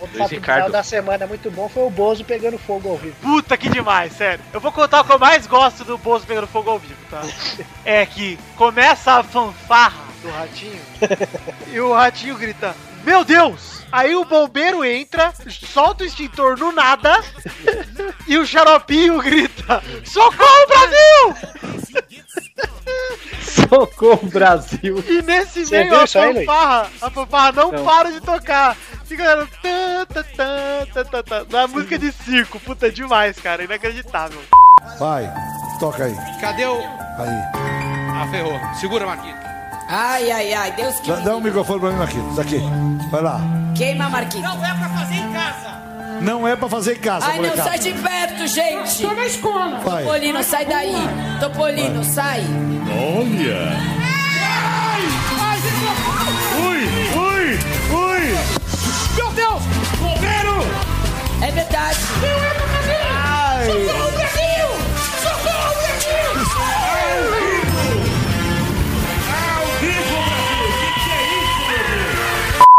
Speaker 3: O
Speaker 6: Ricardo.
Speaker 3: bizarro da semana muito bom foi o Bozo pegando fogo ao vivo.
Speaker 4: Puta que demais, sério. Eu vou contar o que eu mais gosto do Bozo pegando fogo ao vivo, tá? <laughs> É que começa a fanfarra do ratinho <laughs> e o ratinho grita: Meu Deus! Aí o bombeiro entra, solta o extintor no nada e o xaropinho grita: Socorro, Brasil!
Speaker 5: Socorro, Brasil.
Speaker 4: E nesse
Speaker 3: Você
Speaker 4: meio a fanfarra, a fanfarra não,
Speaker 5: Não.
Speaker 4: para de tocar. Fica. Na música de circo, puta demais, cara, inacreditável.
Speaker 1: Vai, toca aí.
Speaker 8: Cadê o.
Speaker 1: Aí.
Speaker 8: Ah, ferrou. Segura, Marquinhos.
Speaker 9: Ai, ai, ai, Deus que
Speaker 1: Dá, um microfone pra mim, Marquinhos. Daqui. Vai lá.
Speaker 9: queima, Marquinhos.
Speaker 4: Não é pra fazer em casa.
Speaker 10: Não é pra fazer em casa,
Speaker 9: Ai, não,
Speaker 10: molecada.
Speaker 9: sai de perto, gente.
Speaker 11: Tô na escola.
Speaker 10: Vai.
Speaker 9: Topolino, sai daí. Topolino, sai.
Speaker 10: Olha. Ui, ui, ui.
Speaker 11: Meu Deus! Bombeiro!
Speaker 9: É verdade.
Speaker 11: Socorro, Brasil!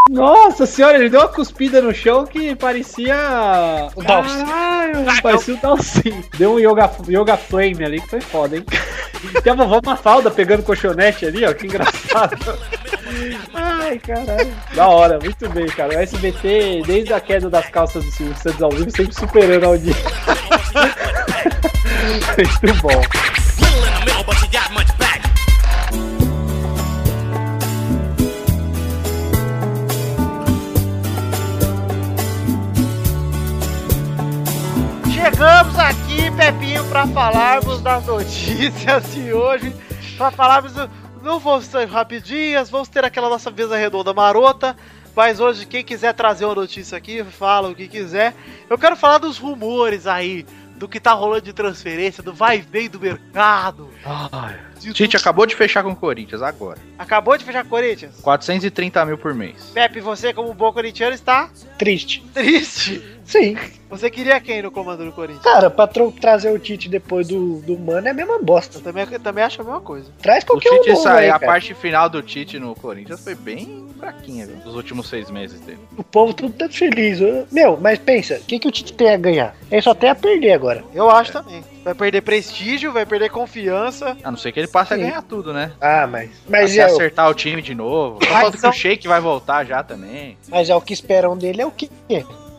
Speaker 5: Nossa senhora, ele deu uma cuspida no chão que parecia.
Speaker 3: O Dalsin.
Speaker 5: Caralho, parecia o Dalsin. Deu um yoga, yoga flame ali que foi foda, hein? <laughs> Tem a vovó Mafalda pegando colchonete ali, ó, que engraçado. <laughs> Ai, caralho. Da hora, muito bem, cara. O SBT, desde a queda das calças do Silvio Santos ao vivo, sempre superando a audiência. <laughs> muito bom.
Speaker 4: Chegamos aqui, Pepinho, pra falarmos das notícias de hoje. Pra falarmos. do- Não vamos ser rapidinhas, vamos ter aquela nossa mesa redonda marota. Mas hoje, quem quiser trazer uma notícia aqui, fala o que quiser. Eu quero falar dos rumores aí, do que tá rolando de transferência, do vai e vem do mercado. De
Speaker 6: Tite
Speaker 4: tudo-
Speaker 6: acabou de fechar com o Corinthians agora.
Speaker 4: Acabou de fechar Corinthians?
Speaker 6: 430 mil por mês.
Speaker 4: Pepe, você, como bom corintiano, está
Speaker 3: Triste.
Speaker 4: triste.
Speaker 3: Sim.
Speaker 4: Você queria quem no comando do Corinthians?
Speaker 3: Cara, pra trazer o Tite depois do, do Mano é a mesma bosta.
Speaker 4: Eu também, também acho a mesma coisa.
Speaker 3: Traz
Speaker 6: O
Speaker 3: qualquer um
Speaker 6: Tite
Speaker 3: novo
Speaker 6: sai,
Speaker 3: aí,
Speaker 6: a
Speaker 3: cara.
Speaker 6: parte final do Tite no Corinthians foi bem fraquinha, viu? Dos últimos seis meses dele.
Speaker 3: O povo tudo tá feliz. Meu, mas pensa, o que, que o Tite tem a ganhar? Ele só tem a perder agora.
Speaker 4: Eu acho também. Vai perder prestígio, vai perder confiança.
Speaker 6: A não ser que ele passe
Speaker 3: Sim.
Speaker 6: a ganhar tudo, né?
Speaker 3: Ah, mas. Mas é, o-
Speaker 6: acertar o time de novo. Só
Speaker 4: Mas
Speaker 6: falta que o Sheik vai voltar já também.
Speaker 3: mas é o que esperam dele é o quê?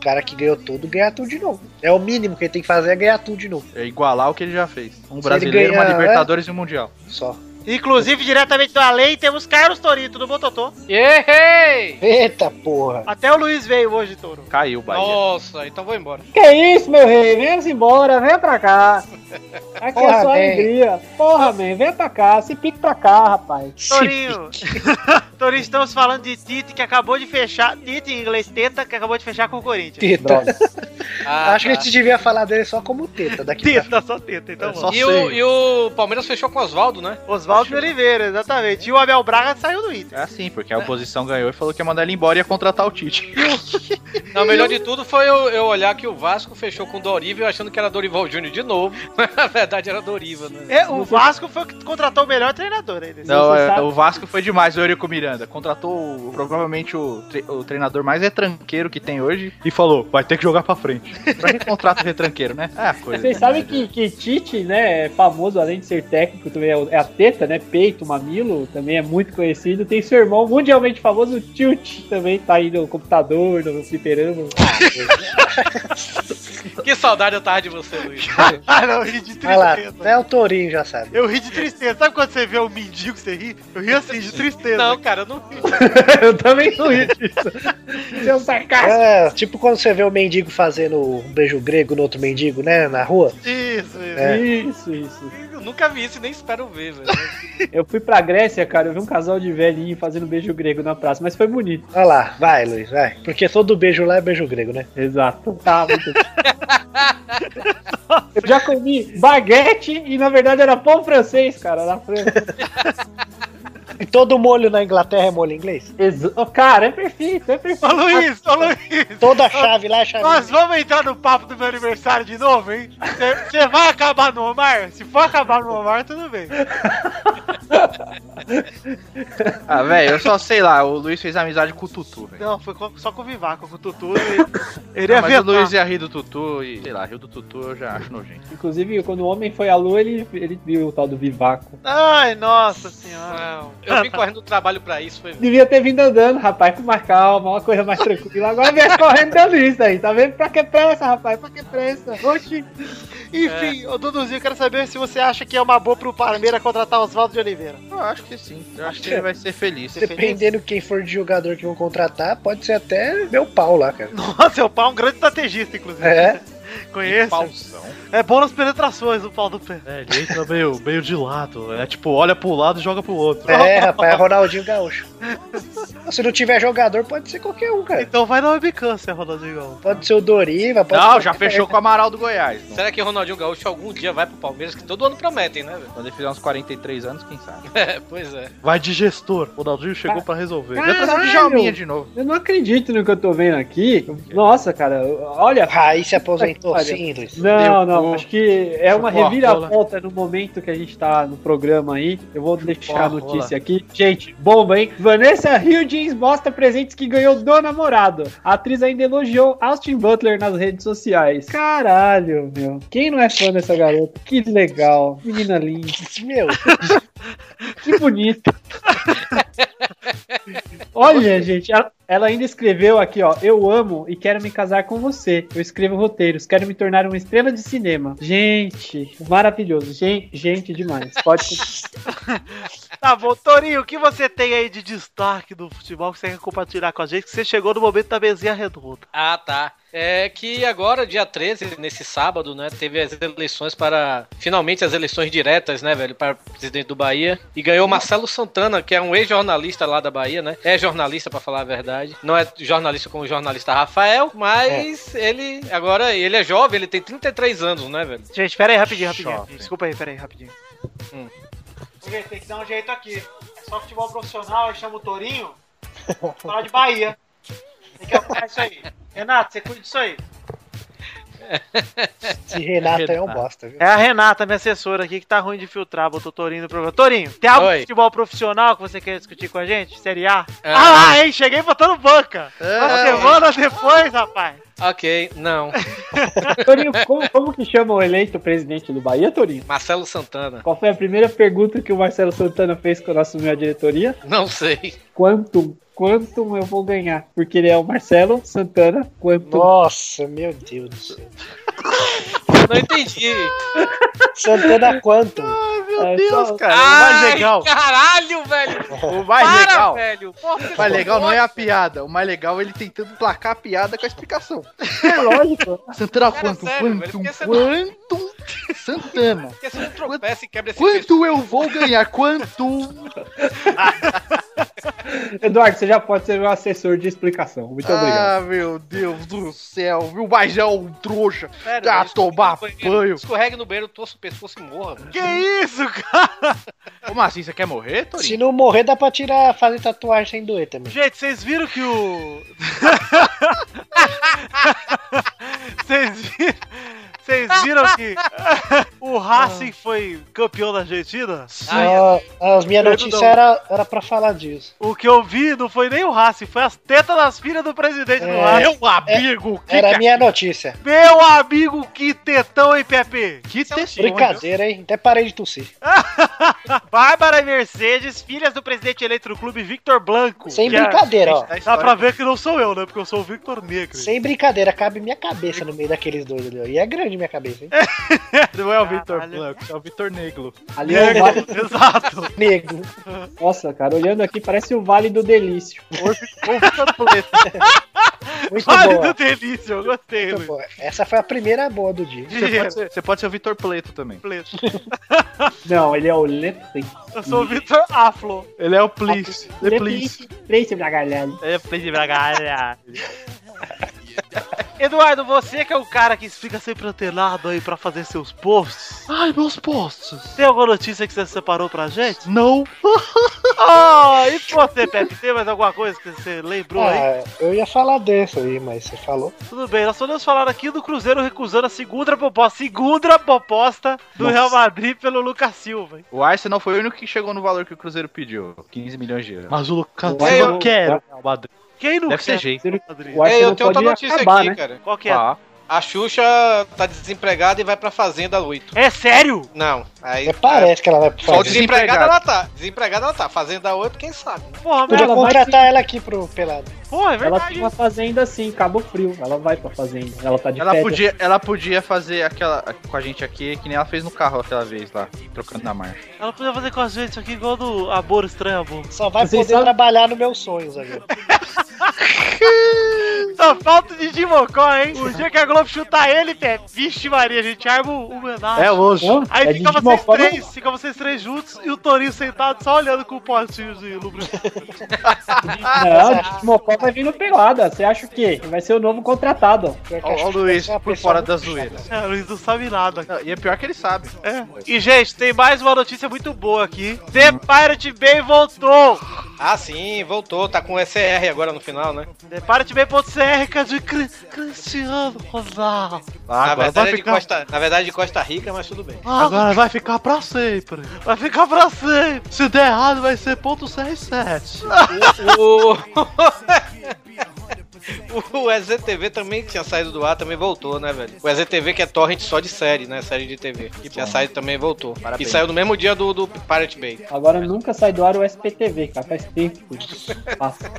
Speaker 3: O cara que ganhou tudo ganhar tudo de novo. É o mínimo que ele tem que fazer é ganhar tudo de novo.
Speaker 6: É igualar o que ele já fez. Um
Speaker 3: ele
Speaker 6: brasileiro, uma Libertadores e um Mundial.
Speaker 3: Só.
Speaker 4: Inclusive, diretamente do além, temos Carlos Torito do Bototô.
Speaker 12: Ei!
Speaker 3: Eita porra.
Speaker 4: Até o Luiz veio hoje, Toro.
Speaker 6: Caiu Bahia.
Speaker 12: Nossa, então vou embora.
Speaker 5: Que isso, meu rei? Venha embora, venha pra cá. <laughs> Aqui é
Speaker 3: Porra,
Speaker 5: só
Speaker 3: man.
Speaker 5: alegria. Porra, man, venha pra cá, se pique pra cá, rapaz.
Speaker 4: Torinho. <laughs> Torinho, estamos falando de Tite, que acabou de fechar. Tite em inglês, Teta, que acabou de fechar com o Corinthians.
Speaker 3: Teta.
Speaker 12: Ah, <laughs>
Speaker 3: Acho que a
Speaker 12: tá.
Speaker 3: gente devia falar dele só como teta daqui pra
Speaker 4: Teta, só Teta, então
Speaker 6: É
Speaker 12: E o, e o Palmeiras fechou com o Oswaldo, né?
Speaker 4: Oswaldo de Oliveira, exatamente. E o Abel Braga saiu do Inter.
Speaker 6: É assim, porque a oposição ganhou e falou que ia mandar ele embora e ia contratar o Tite. <laughs>
Speaker 12: Não, o melhor de tudo foi eu, eu olhar que o Vasco fechou com o Dorival achando que era Dorival Júnior de novo. <laughs> Na verdade era Dorival, né?
Speaker 4: É, o Vasco foi o que contratou o melhor treinador aí. desse-
Speaker 6: Não, é, o Vasco foi demais, o Eurico Miranda. Contratou provavelmente o, tre- o treinador mais retranqueiro que tem hoje e falou: vai ter que jogar pra frente. <laughs> Pra que contrata o retranqueiro, né? É a coisa.
Speaker 5: Vocês sabem que, que Tite, né, é famoso, além de ser técnico, também é, é a teta, né? Peito, mamilo, também é muito conhecido. Tem seu irmão mundialmente famoso, o Tilt, também tá aí no computador, no fliperama. <laughs> <laughs>
Speaker 12: Que saudade eu tava de você, Luiz. <laughs>
Speaker 4: Ah, não, eu ri de
Speaker 3: lá,
Speaker 4: tristeza.
Speaker 3: até o Tourinho já sabe.
Speaker 4: Eu ri de tristeza. Sabe quando você vê um mendigo você ri? Eu ri assim, de tristeza.
Speaker 12: Não, cara, eu não vi. <laughs>
Speaker 5: Eu também não ri disso. Seu sarcasmo.
Speaker 3: É, tipo quando você vê o mendigo fazendo um beijo grego no outro mendigo, né? Na rua.
Speaker 4: Isso, isso.
Speaker 3: É.
Speaker 5: Isso, isso.
Speaker 12: Eu nunca vi isso e nem espero ver, velho.
Speaker 5: Eu fui pra Grécia, cara, eu vi um casal de velhinho fazendo beijo grego na praça, mas foi bonito.
Speaker 3: Olha lá, vai, Luiz, vai. Porque todo beijo lá é beijo grego, né?
Speaker 5: Exato. Tá, muito <laughs> Eu já comi baguete e na verdade era pão francês, cara, na França.
Speaker 3: E todo molho na Inglaterra é molho inglês?
Speaker 5: Exa- oh, Cara, é perfeito, é perfeito.
Speaker 4: Ô Luiz, ô Luiz.
Speaker 3: Toda chave lá é chave.
Speaker 4: Nós vamos entrar no papo do meu aniversário de novo, hein? Você vai acabar no Omar? Se for acabar no Omar, tudo bem.
Speaker 6: Ah, velho, eu só sei lá, o Luiz fez amizade com o Tutu, velho.
Speaker 4: Não, foi só com o Vivaco, com o Tutu. <laughs> Ele, ele ia
Speaker 6: mas
Speaker 4: ver.
Speaker 6: o Luiz ia rir do Tutu e, sei lá, riu do Tutu eu já acho nojento.
Speaker 5: Inclusive, quando o homem foi à lua, ele, ele viu o tal do Vivaco.
Speaker 4: Ai, nossa senhora.
Speaker 12: Eu vim correndo do trabalho pra isso, foi.
Speaker 5: Devia ter vindo andando, rapaz, com mais calma, uma coisa mais tranquila. Agora vem correndo dando isso aí, tá vendo? Pra que pressa, rapaz? Pra que pressa? Oxi.
Speaker 4: Enfim, ô Duduzinho, eu quero saber se você acha que é uma boa pro Palmeiras contratar o Oswaldo de Oliveira.
Speaker 6: Eu acho que sim, eu acho que ele vai ser feliz.
Speaker 3: Dependendo quem for de jogador que vão contratar, pode ser até meu pau lá, cara. <laughs>
Speaker 4: Nossa, seu pau é um grande estrategista, inclusive.
Speaker 3: É. <laughs>
Speaker 4: Conheço.
Speaker 6: Pauzão.
Speaker 4: É bom nas penetrações o pau do pé.
Speaker 7: É, ele entra meio, meio de lado. É tipo, olha pro lado e joga pro outro.
Speaker 3: É, rapaz, é Ronaldinho Gaúcho. Se não tiver jogador, pode ser qualquer um, cara.
Speaker 4: Então vai na webcam, Zé Ronaldinho.
Speaker 3: Pode ser o Doriva, pode
Speaker 6: Não,
Speaker 3: ser
Speaker 6: já fechou com o Amaral do Goiás.
Speaker 12: Será que o Ronaldinho Gaúcho algum dia vai pro Palmeiras? Que todo ano prometem, né, velho?
Speaker 6: Quando ele fizer uns 43 anos, quem sabe? <laughs>
Speaker 12: É, pois é.
Speaker 4: Vai de gestor. O Ronaldinho chegou pra resolver.
Speaker 5: Caralho!
Speaker 6: Já o Djalminha de novo.
Speaker 5: Eu não acredito no que eu tô vendo aqui. Nossa, cara, olha.
Speaker 3: Raí se aposentou
Speaker 5: Olha,
Speaker 3: sim, Luiz.
Speaker 5: Não, não, acho que é uma reviravolta no momento que a gente tá no programa aí. Eu vou deixar a notícia aqui. Gente, bomba, hein? Vanessa Hudgens mostra presentes que ganhou do namorado. A atriz ainda elogiou Austin Butler nas redes sociais. Caralho, meu. Quem não é fã dessa garota? Que legal. Menina linda.
Speaker 3: Meu, <laughs>
Speaker 5: Que bonita. <laughs> <laughs> Olha, gente, ela, ela ainda escreveu aqui, ó. Eu amo e quero me casar com você. Eu escrevo roteiros, quero me tornar uma estrela de cinema. Gente, maravilhoso. Gente, gente demais. Pode. <laughs>
Speaker 4: Tá bom, Torinho, o que você tem aí de destaque do futebol que você quer compartilhar com a gente? Que você chegou no momento da mesinha redonda.
Speaker 12: Ah, tá. É que agora, dia 13, nesse sábado, né, teve as eleições para. Finalmente as eleições diretas, né, velho, para presidente do Bahia. E ganhou Marcelo Santana, que é um ex-jornalista lá da Bahia, né? É jornalista, pra falar a verdade. Não é jornalista como o jornalista Rafael, mas ele. Agora, ele é jovem, ele tem 33 anos, né, velho?
Speaker 4: Gente, pera aí, rapidinho, rapidinho.
Speaker 6: Shopping.
Speaker 4: Desculpa aí, pera aí, rapidinho.
Speaker 12: Hum.
Speaker 4: Gente, tem que dar um jeito aqui. É só futebol profissional, aí chama o Torinho. Falar de Bahia. Tem que arrumar isso aí. Renato, você cuida disso aí. <laughs>
Speaker 3: esse Renato é um bosta, viu?
Speaker 4: É a Renata, minha assessora aqui, que tá ruim de filtrar, botou Torinho no programa. Torinho, tem algo
Speaker 12: Oi.
Speaker 4: de futebol profissional que você quer discutir com a gente? Série A?
Speaker 12: É.
Speaker 4: Ah lá, hein? Cheguei botando banca. Uma semana depois, rapaz.
Speaker 12: Ok, não. <laughs>
Speaker 5: Torinho, como, como que chama o eleito presidente do Bahia, Torinho?
Speaker 12: Marcelo Santana.
Speaker 5: Qual foi a primeira pergunta que o Marcelo Santana fez quando assumiu a diretoria?
Speaker 12: Não sei.
Speaker 5: Quantum. Quantum eu vou ganhar? Porque ele é o Marcelo Santana. Quantum.
Speaker 3: Nossa, meu Deus do céu. <laughs>
Speaker 12: Não entendi. <laughs>
Speaker 3: Santana Quantum.
Speaker 5: Meu
Speaker 6: Deus, cara.
Speaker 12: Ai,
Speaker 6: o mais legal.
Speaker 12: Caralho, velho.
Speaker 6: O mais
Speaker 12: Para,
Speaker 6: legal.
Speaker 12: velho. Porra,
Speaker 6: O mais legal não é a piada. O mais legal é ele tentando placar a piada com a explicação.
Speaker 5: É lógico.
Speaker 6: Santana
Speaker 12: Cara,
Speaker 6: Quantum,
Speaker 12: sério, velho,
Speaker 6: Quantum,
Speaker 12: você-
Speaker 6: Quantum, Santana.
Speaker 12: Porque se não tropeça e quebra esse
Speaker 6: Quanto eu vou ganhar? Quanto? <laughs> <laughs>
Speaker 5: Eduardo, você já pode ser meu assessor de explicação. Muito obrigado.
Speaker 6: Ah, meu Deus do céu. Viu? Mas é um trouxa.
Speaker 12: Sério,
Speaker 6: Ah,
Speaker 12: velho,
Speaker 6: tomar
Speaker 12: escorregue no banheiro,
Speaker 6: banho.
Speaker 12: Escorregue no banheiro, torça o pescoço e morra.
Speaker 4: Que isso, cara? <laughs>
Speaker 6: Como assim? Você quer morrer,
Speaker 3: Se
Speaker 6: Torinho?
Speaker 3: não morrer, dá pra tirar, fazer tatuagem sem doer também.
Speaker 4: Gente, vocês viram que o. <laughs> Vocês viram. Vocês viram que <laughs> o Racing foi campeão da Argentina?
Speaker 3: Ah, as minhas
Speaker 4: Eu
Speaker 3: notícias
Speaker 4: não.
Speaker 3: era, era pra falar disso.
Speaker 4: O que eu vi não foi nem o Racing, foi as tetas das filhas do presidente do
Speaker 3: É.
Speaker 4: Racing.
Speaker 6: Meu amigo, que
Speaker 3: Era
Speaker 6: que
Speaker 3: a minha notícia.
Speaker 4: Meu amigo, que tetão, hein, Pepe?
Speaker 6: Que texto.
Speaker 3: Brincadeira, hein? Até parei de tossir. <laughs>
Speaker 4: Bárbara e Mercedes, filhas do presidente eleito do clube Victor Blanco.
Speaker 3: Sem
Speaker 4: é-
Speaker 3: brincadeira, ó.
Speaker 4: Dá pra ver que não sou eu, né? Porque eu sou o Victor Negro.
Speaker 3: Sem brincadeira, cabe minha cabeça no meio daqueles dois ali, ó. E é grande minha cabeça, hein? <laughs>
Speaker 6: Não é o Vitor. Blanco, é o Vitor Negro.
Speaker 5: Ali é o vale... <laughs>
Speaker 4: Exato.
Speaker 3: Nego.
Speaker 5: Nossa, cara, olhando aqui parece o Vale do Delício.
Speaker 6: Ou Vitor Pleto. <laughs>
Speaker 3: Muito
Speaker 4: Vale
Speaker 3: boa.
Speaker 4: do delício, eu gostei,
Speaker 3: Muito
Speaker 4: Luiz.
Speaker 3: boa. Essa foi a primeira boa do dia.
Speaker 6: Você pode ser, você pode ser o Vitor Pleto também.
Speaker 4: Pleto.
Speaker 5: Não, ele é o Lepe.
Speaker 4: Eu sou o Victor Aflo.
Speaker 6: Ele é o Please. The Please.
Speaker 5: Trace Bragalhado.
Speaker 4: É, Please Bragalha. <laughs> Eduardo, você que é o cara que fica sempre antenado aí pra fazer seus posts.
Speaker 6: Ai, meus postos.
Speaker 4: Tem alguma notícia que você separou pra gente?
Speaker 6: Não. <laughs>
Speaker 4: Ah, e você, Pepe? Tem mais alguma coisa que você lembrou aí?
Speaker 3: Ah, eu ia falar dessa aí, mas você falou.
Speaker 4: Tudo bem, nós podemos falar aqui do Cruzeiro recusando a segunda proposta, segunda proposta do
Speaker 6: Nossa.
Speaker 4: Real Madrid pelo Lucas Silva. hein?
Speaker 6: O Arsenal foi o único que chegou no valor que o Cruzeiro pediu. 15 milhões de euros.
Speaker 4: Mas o Lucas
Speaker 5: Silva
Speaker 4: Silva
Speaker 5: eu-
Speaker 4: quer o Real Madrid. Quem não
Speaker 6: Deve
Speaker 4: quer?
Speaker 6: ser jeito.
Speaker 12: Ei,
Speaker 5: Arsenal
Speaker 12: eu tenho outra notícia
Speaker 5: acabar,
Speaker 12: aqui,
Speaker 5: né?
Speaker 12: cara.
Speaker 4: Qual que é?
Speaker 6: Tá.
Speaker 12: A Xuxa tá desempregada e vai pra Fazenda 8.
Speaker 4: É sério?
Speaker 12: Não, aí.
Speaker 3: Até parece que ela vai
Speaker 12: Só
Speaker 3: fazer.
Speaker 12: desempregada ela tá. Desempregada ela tá. Fazenda 8, quem sabe? né?
Speaker 4: Porra,
Speaker 3: Podia
Speaker 5: ela
Speaker 4: meu.
Speaker 5: vai
Speaker 3: contratar ela aqui pro pelado.
Speaker 4: Porra, é
Speaker 5: Ela
Speaker 4: verdade.
Speaker 5: tem uma fazenda assim, Cabo Frio. Ela vai pra fazenda. Ela tá de
Speaker 6: Ela podia, ela podia fazer aquela com a gente aqui, que nem ela fez no carro aquela vez lá, trocando na marcha.
Speaker 4: Ela podia fazer com a gente aqui igual do Amor Estranho Amor.
Speaker 3: Só vai
Speaker 5: Vocês
Speaker 3: poder
Speaker 5: sabem-
Speaker 3: trabalhar nos meus sonhos agora. <laughs>
Speaker 4: Só falta o Didi Mocó, hein? O dia que a Globo chutar ele, pé, vixe Maria, a gente arma o homenagem.
Speaker 2: É hoje.
Speaker 4: Aí
Speaker 5: É
Speaker 4: fica
Speaker 5: Didi
Speaker 4: vocês três, fica vocês três juntos e o Torinho sentado só olhando com o potinho de lubrificante.
Speaker 5: Não, o Mocó vai vir no pelada. Você acha o quê? Vai ser o novo contratado.
Speaker 6: Ó, ó o Luiz por fora das zoeiras.
Speaker 4: É, o Luiz não sabe nada.
Speaker 6: Não, E é pior que ele sabe.
Speaker 4: É. E, gente, tem mais uma notícia muito boa aqui. The Pirate Bay voltou!
Speaker 12: Ah, sim, voltou. Tá com SR agora no final, né?
Speaker 4: The Pirate Bay.cr que é de Cri- Cristiano Ronaldo.
Speaker 2: Ah,
Speaker 12: na, verdade é de
Speaker 2: ficar,
Speaker 12: Costa, na verdade de Costa Rica, mas tudo bem.
Speaker 2: agora vai ficar pra sempre.
Speaker 4: Vai ficar pra sempre.
Speaker 2: Se der errado, vai ser ponto .67. <laughs>
Speaker 12: O... EZTV também tinha saído do ar, também voltou, né, velho? O EZTV que é torrent só de série, né? Série de TV. Que tinha saído também voltou.
Speaker 6: Parabéns.
Speaker 12: E saiu no mesmo dia do, do Pirate Bay.
Speaker 5: Agora nunca sai do ar o SPTV, cara. Faz tempo. Passa.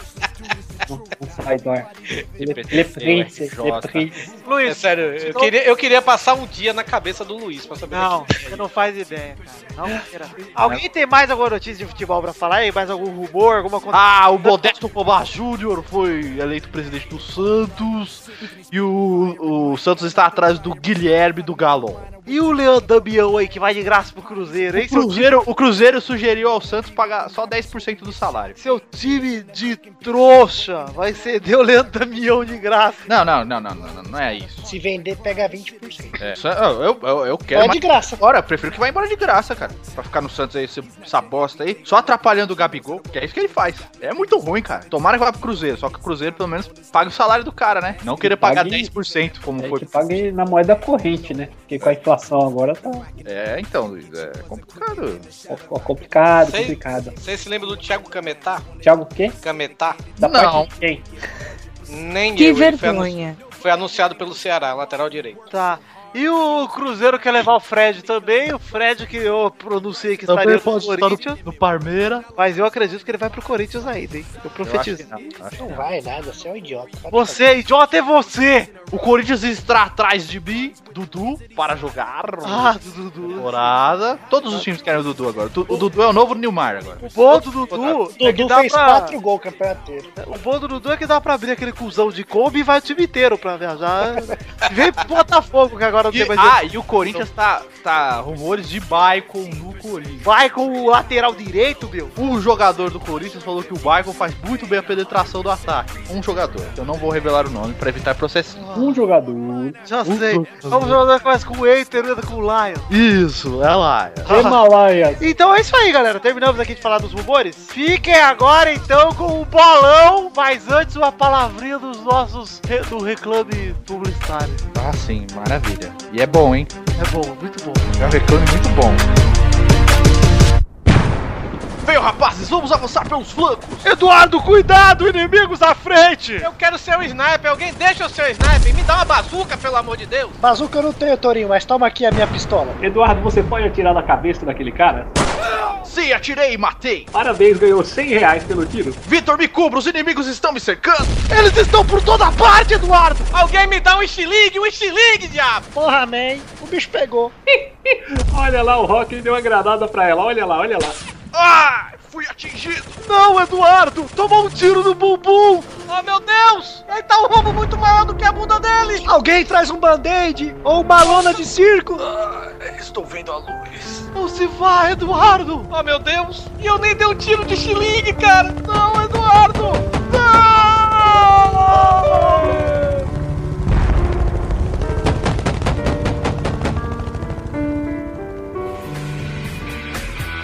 Speaker 5: Não, não sai do ar. Le, le Prince, Le Prince.
Speaker 12: É
Speaker 4: Luiz,
Speaker 12: sério, eu queria, eu queria passar um dia na cabeça do Luiz pra saber
Speaker 4: Não, você não faz ideia, cara. Não queira. Alguém tem mais alguma notícia de futebol pra falar aí? Mais algum rumor, alguma coisa?
Speaker 2: Ah, o Modesto Pomar Júnior foi eleito presidente do Santos. E o, o Santos está atrás do Guilherme do Galon.
Speaker 4: E o Leandro Damião aí, que vai de graça pro Cruzeiro, hein?
Speaker 2: O Cruzeiro, o Cruzeiro sugeriu ao Santos pagar só 10% do salário.
Speaker 4: seu time de trouxa vai ceder o Leandro Damião de graça.
Speaker 6: Não, não, não, não, não, não, é isso.
Speaker 3: Se vender, pega 20%.
Speaker 6: É, só- eu, eu, eu, quero
Speaker 3: É
Speaker 6: mais
Speaker 3: de graça.
Speaker 6: eu prefiro que vá embora de graça, cara. Pra ficar no Santos aí, essa bosta aí, só atrapalhando o Gabigol, que é isso que ele faz. É muito ruim, cara. Tomara que vá pro Cruzeiro, só que o Cruzeiro pelo menos paga o salário do cara, né? Não querer pagar
Speaker 5: pague-
Speaker 6: 10%, como
Speaker 5: É
Speaker 6: foi.
Speaker 5: que pague na moeda corrente, né? Porque com a inflação agora tá
Speaker 6: É, então, Luiz, é complicado.
Speaker 5: ó, complicado,
Speaker 12: Sei.
Speaker 5: complicado.
Speaker 12: Vocês se lembram do Thiago Cametá?
Speaker 5: Thiago o quê?
Speaker 12: Cametá?
Speaker 5: Da
Speaker 6: Não.
Speaker 5: parte de quem?
Speaker 12: Nem
Speaker 13: Que
Speaker 12: eu. foi
Speaker 13: vergonha.
Speaker 12: Foi anunciado pelo Ceará, lateral direito.
Speaker 4: Tá. E o Cruzeiro quer levar o Fred também. O Fred que eu pronunciei que estaria
Speaker 2: Também
Speaker 4: no
Speaker 2: pode estar
Speaker 4: Corinthians.
Speaker 2: no, no Parmeira.
Speaker 4: Mas eu acredito que ele vai pro Corinthians ainda, hein? Eu profetizo.
Speaker 6: Eu não,
Speaker 3: Não
Speaker 6: não.
Speaker 3: vai nada, você é um idiota. Pode
Speaker 4: Você, idiota, é você!
Speaker 2: O Corinthians está atrás de mim, Dudu, para jogar.
Speaker 4: Ah, Dudu.
Speaker 2: temporada.
Speaker 6: Todos os times querem o Dudu agora. O Dudu é o novo Nilmar agora.
Speaker 4: O bom do Dudu é
Speaker 3: Dudu fez
Speaker 4: pra...
Speaker 3: 4 gols campeonato inteiro.
Speaker 4: O bom do Dudu é que dá pra abrir aquele cuzão de Kombi e vai o time inteiro pra viajar. Vem pro Botafogo, que agora não
Speaker 2: E,
Speaker 4: tem mais...
Speaker 2: ah, e o Corinthians tá, tá rumores de Baicon no Corinthians.
Speaker 4: Vai com o lateral direito, meu.
Speaker 2: Um jogador do Corinthians falou que o Baicon faz muito bem a penetração do ataque.
Speaker 6: Um jogador. Eu não vou revelar o nome pra evitar processo.
Speaker 5: Um jogador.
Speaker 4: Já sei. Vamos jogar começa com o Eiter e com o Lion.
Speaker 2: Isso, é lá.
Speaker 5: Himalaias.
Speaker 4: Então é isso aí, galera. Terminamos aqui de falar dos rumores. Fiquem agora então com o bolão, mas antes uma palavrinha dos nossos do reclame publicitário.
Speaker 6: Ah, sim, maravilha. E é bom, hein?
Speaker 4: É bom, muito bom.
Speaker 6: É um reclame muito bom.
Speaker 2: Veio, rapazes, vamos avançar pelos flancos.
Speaker 4: Eduardo, cuidado, inimigos à frente!
Speaker 12: Eu quero ser um sniper, alguém deixa eu ser um sniper, me dá uma bazuca, pelo amor de Deus.
Speaker 3: Bazuca eu não tenho, Torinho, mas toma aqui a minha pistola.
Speaker 5: Eduardo, você pode atirar na cabeça daquele cara?
Speaker 2: Sim, atirei e matei.
Speaker 5: Parabéns, ganhou 100 reais pelo tiro.
Speaker 2: Vitor, me cubra, os inimigos estão me cercando.
Speaker 4: Eles estão por toda parte, Eduardo!
Speaker 12: Alguém me dá um estilingue, um estilingue, diabo!
Speaker 3: Porra, man, o bicho pegou. <laughs>
Speaker 5: Olha lá, o Rock deu uma granada pra ela. Olha lá, olha lá.
Speaker 2: Ah, fui atingido.
Speaker 4: Não, Eduardo! Tomou um tiro no bumbum!
Speaker 12: Oh, meu Deus! Ele tá um rombo muito maior do que a bunda dele!
Speaker 3: Alguém traz um band-aid ou uma lona de circo.
Speaker 2: Estou vendo a luz.
Speaker 4: Não se vai, Eduardo!
Speaker 12: Oh, meu Deus! E eu nem dei um tiro de estilingue, cara! Não, Eduardo! Não!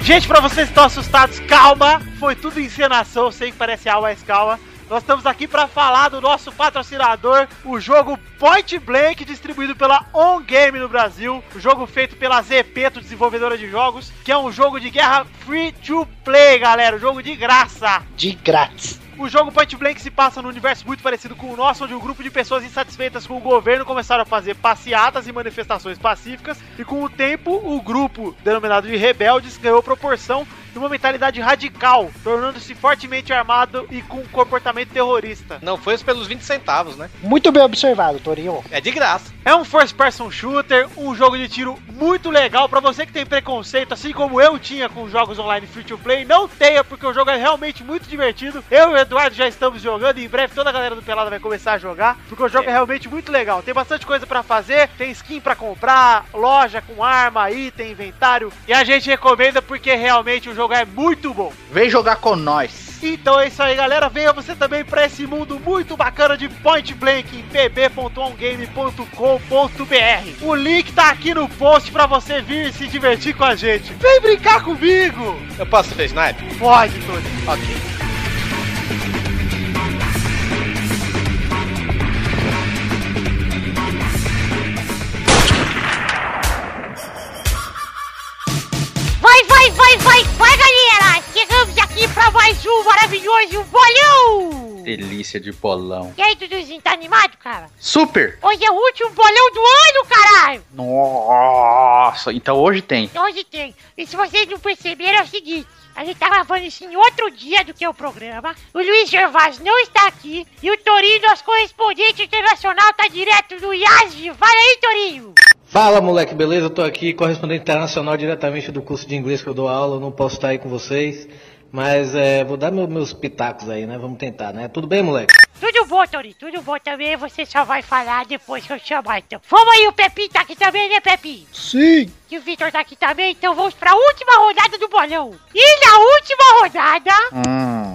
Speaker 4: Gente, pra vocês que estão assustados, calma! Foi tudo encenação, sei que parece algo, mas calma. Nós estamos aqui para falar do nosso patrocinador, o jogo Point Blank, distribuído pela On Game no Brasil. O jogo feito pela Zepeto, desenvolvedora de jogos, que é um jogo de guerra free to play, galera. Um jogo de graça.
Speaker 3: De grátis.
Speaker 4: O jogo Point Blank se passa num universo muito parecido com o nosso, onde um grupo de pessoas insatisfeitas com o governo começaram a fazer passeatas e manifestações pacíficas, e com o tempo, o grupo, denominado de rebeldes, ganhou proporção, numa mentalidade radical, tornando-se fortemente armado e com um comportamento terrorista.
Speaker 12: Não foi pelos 20 centavos, né?
Speaker 3: Muito bem observado, Torinho.
Speaker 12: É de graça.
Speaker 4: É um first person shooter, um jogo de tiro muito legal para você que tem preconceito, assim como eu tinha com jogos online free to play, não tenha porque o jogo é realmente muito divertido. Eu e o Eduardo já estamos jogando e em breve toda a galera do Pelada vai começar a jogar, porque o jogo é, é realmente muito legal. Tem bastante coisa para fazer, tem skin para comprar, loja com arma, item, inventário, e a gente recomenda porque realmente o jogo é muito bom.
Speaker 6: Vem jogar com nós.
Speaker 4: Então é isso aí, galera. Venha você também para esse mundo muito bacana de Point Blank em pb.ongame.com.br. O link tá aqui no post para você vir se divertir com a gente. Vem brincar comigo!
Speaker 12: Eu posso ser sniper?
Speaker 4: Pode, Tony.
Speaker 12: Ok.
Speaker 13: Vai, vai, vai, galera! Chegamos aqui pra mais um maravilhoso bolão!
Speaker 6: Delícia de bolão.
Speaker 13: E aí, Duduzinho, tá animado, cara?
Speaker 6: Super!
Speaker 13: Hoje é o último bolão do ano, caralho!
Speaker 6: Nossa, então hoje tem.
Speaker 13: Hoje tem. E se vocês não perceberam, é o seguinte. A gente tá gravando isso em outro dia do que o programa. O Luiz Gervais não está aqui. E o Torinho, nosso correspondente internacional, tá direto do IASG. Vai aí, Torinho!
Speaker 14: Fala moleque, beleza? Eu tô aqui, correspondente internacional diretamente do curso de inglês que eu dou aula, eu não posso estar aí com vocês, mas é, vou dar meu, meus pitacos aí, né? Vamos tentar, né? Tudo bem, moleque?
Speaker 13: Tudo bom, Tori, tudo bom também, você só vai falar depois que eu chamar, então. Vamos aí, o Pepinho tá aqui também, né, Pepinho?
Speaker 3: Sim!
Speaker 13: E o Vitor tá aqui também, então vamos pra última rodada do bolão. E na última rodada...
Speaker 6: Hum.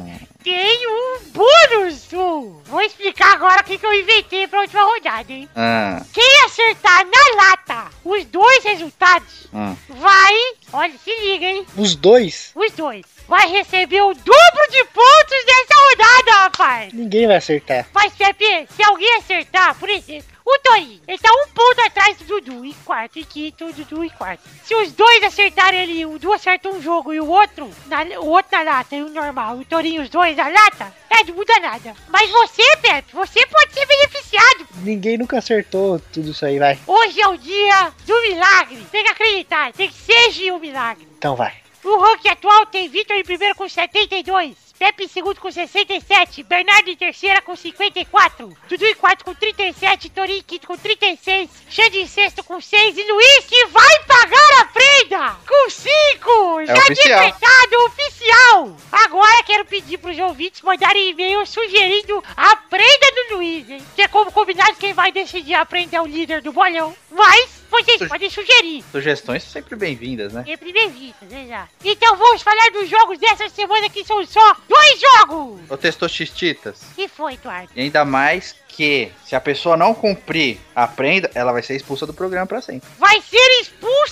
Speaker 13: Tem um bônus! Uh, vou explicar agora o que, que eu inventei pra última rodada, hein?
Speaker 6: Ah.
Speaker 13: Quem acertar na lata os dois resultados
Speaker 6: Hum.
Speaker 13: vai. Olha, se liga, hein?
Speaker 3: Os dois?
Speaker 13: Os dois. Vai receber o dobro de pontos dessa rodada, rapaz!
Speaker 3: Ninguém vai acertar.
Speaker 13: Mas, Pepe, se alguém acertar, por exemplo, o Torinho, ele tá um ponto atrás do Dudu em quarto, em quinto, o Dudu em quarto. Se os dois acertarem ali, o Dudu acerta um jogo e o outro, na, o outro na lata e o normal, o Torinho os dois na lata, é, não muda nada. Mas você, Pepe, você pode ser beneficiado.
Speaker 3: Ninguém nunca acertou tudo isso aí, vai.
Speaker 13: Hoje é o dia do milagre. Tem que acreditar, tem que seja um milagre.
Speaker 3: Então vai.
Speaker 13: O ranking atual tem Vitor em primeiro com 72, Pepe em segundo com 67, Bernardo em terceira com 54, Dudu em quarto com 37, Torinho em quinto com 36, Xande em sexto com 6 e Luiz que vai pagar a prenda com 5! Já
Speaker 6: oficial.
Speaker 13: decretado oficial! Agora quero pedir pros ouvintes mandarem e-mail sugerindo a prenda do Luiz, hein? Que é como combinado quem vai decidir a prenda é o líder do bolão, mas vocês podem sugerir.
Speaker 6: Sugestões sempre bem-vindas, né?
Speaker 13: Sempre bem-vindos, exato. Então vamos falar dos jogos dessa semana que são só dois jogos!
Speaker 6: Ô Testostistitas.
Speaker 13: que foi, Eduardo?
Speaker 6: E ainda mais que, se a pessoa não cumprir a prenda, ela vai ser expulsa do programa pra sempre.
Speaker 13: Vai ser expulsa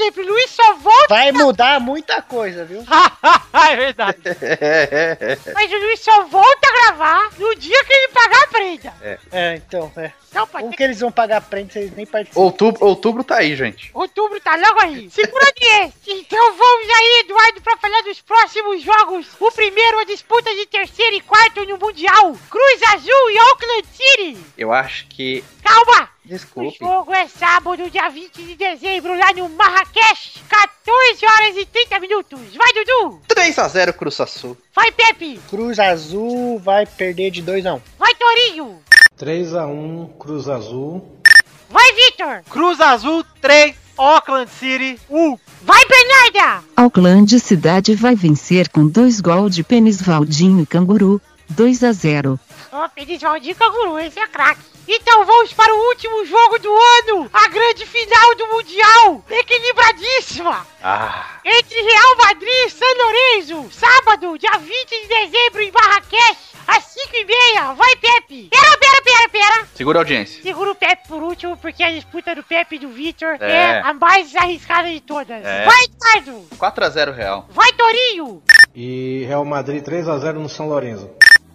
Speaker 13: sempre. Luiz só volta.
Speaker 3: Vai mudar muita coisa, viu? <laughs>
Speaker 4: é verdade. <laughs>
Speaker 13: Mas o Luiz só volta a gravar no dia que ele pagar a prenda.
Speaker 3: É, então, é.
Speaker 13: Então, pode
Speaker 3: Como que eles vão pagar a prenda se eles nem participam?
Speaker 6: outubro, outubro tá aí, gente.
Speaker 13: Outubro tá logo aí. Segura esse. Então vamos aí, Eduardo, pra falar dos próximos jogos. O primeiro, a disputa de terceiro e quarto no Mundial. Cruz Azul e Auckland City.
Speaker 6: Eu acho que.
Speaker 13: Calma. O
Speaker 6: Desculpe.
Speaker 13: jogo é sábado, dia 20 de dezembro, lá no Marrakech. 14 horas e 30 minutos. Vai, Dudu.
Speaker 6: 3x0 Cruz Azul.
Speaker 13: Vai, Pepe.
Speaker 3: Cruz Azul vai perder de 2 a 1
Speaker 13: Vai, Torinho.
Speaker 14: 3x1 Cruz Azul.
Speaker 13: Vai, Vitor.
Speaker 4: Cruz Azul 3, Auckland City 1.
Speaker 13: Vai, Bernarda.
Speaker 15: Auckland Cidade vai vencer com dois gols de Pênis Valdinho e Canguru, 2 a 0.
Speaker 13: Ó, Pênis Valdir Canguru, esse é craque. Então vamos para o último jogo do ano. A grande final do Mundial. Equilibradíssima.
Speaker 6: Ah.
Speaker 13: Entre Real Madrid e San Lorenzo. Sábado, dia 20 de dezembro, em Marrakech. Às 5 e meia. Vai, Pepe. Pera, pera, pera, pera.
Speaker 6: Segura a audiência.
Speaker 13: Segura o Pepe por último, porque a disputa do Pepe e do Vitor é.
Speaker 6: É.
Speaker 13: a mais arriscada de todas.
Speaker 6: É.
Speaker 13: Vai, Eduardo.
Speaker 6: 4x0 Real.
Speaker 13: Vai, Torinho.
Speaker 14: E Real Madrid 3x0 no São Lourenço.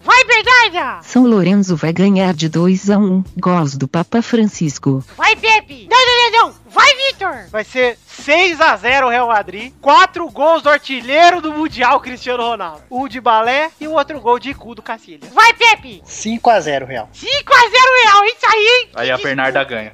Speaker 13: Vai, Bernarda.
Speaker 15: São Lourenço vai ganhar de 2 a 1. Gols do Papa Francisco.
Speaker 13: Vai, Pepe. Não, não, não, não. Vai, Vitor.
Speaker 4: Vai ser 6 a 0 Real Madrid. 4 gols do artilheiro do Mundial, Cristiano Ronaldo. Um de balé e o outro gol de cu do Cacilha.
Speaker 13: Vai, Pepe.
Speaker 3: 5 a 0 Real.
Speaker 13: 5 a 0 Real. Isso aí, hein?
Speaker 6: Aí a Bernarda ganha.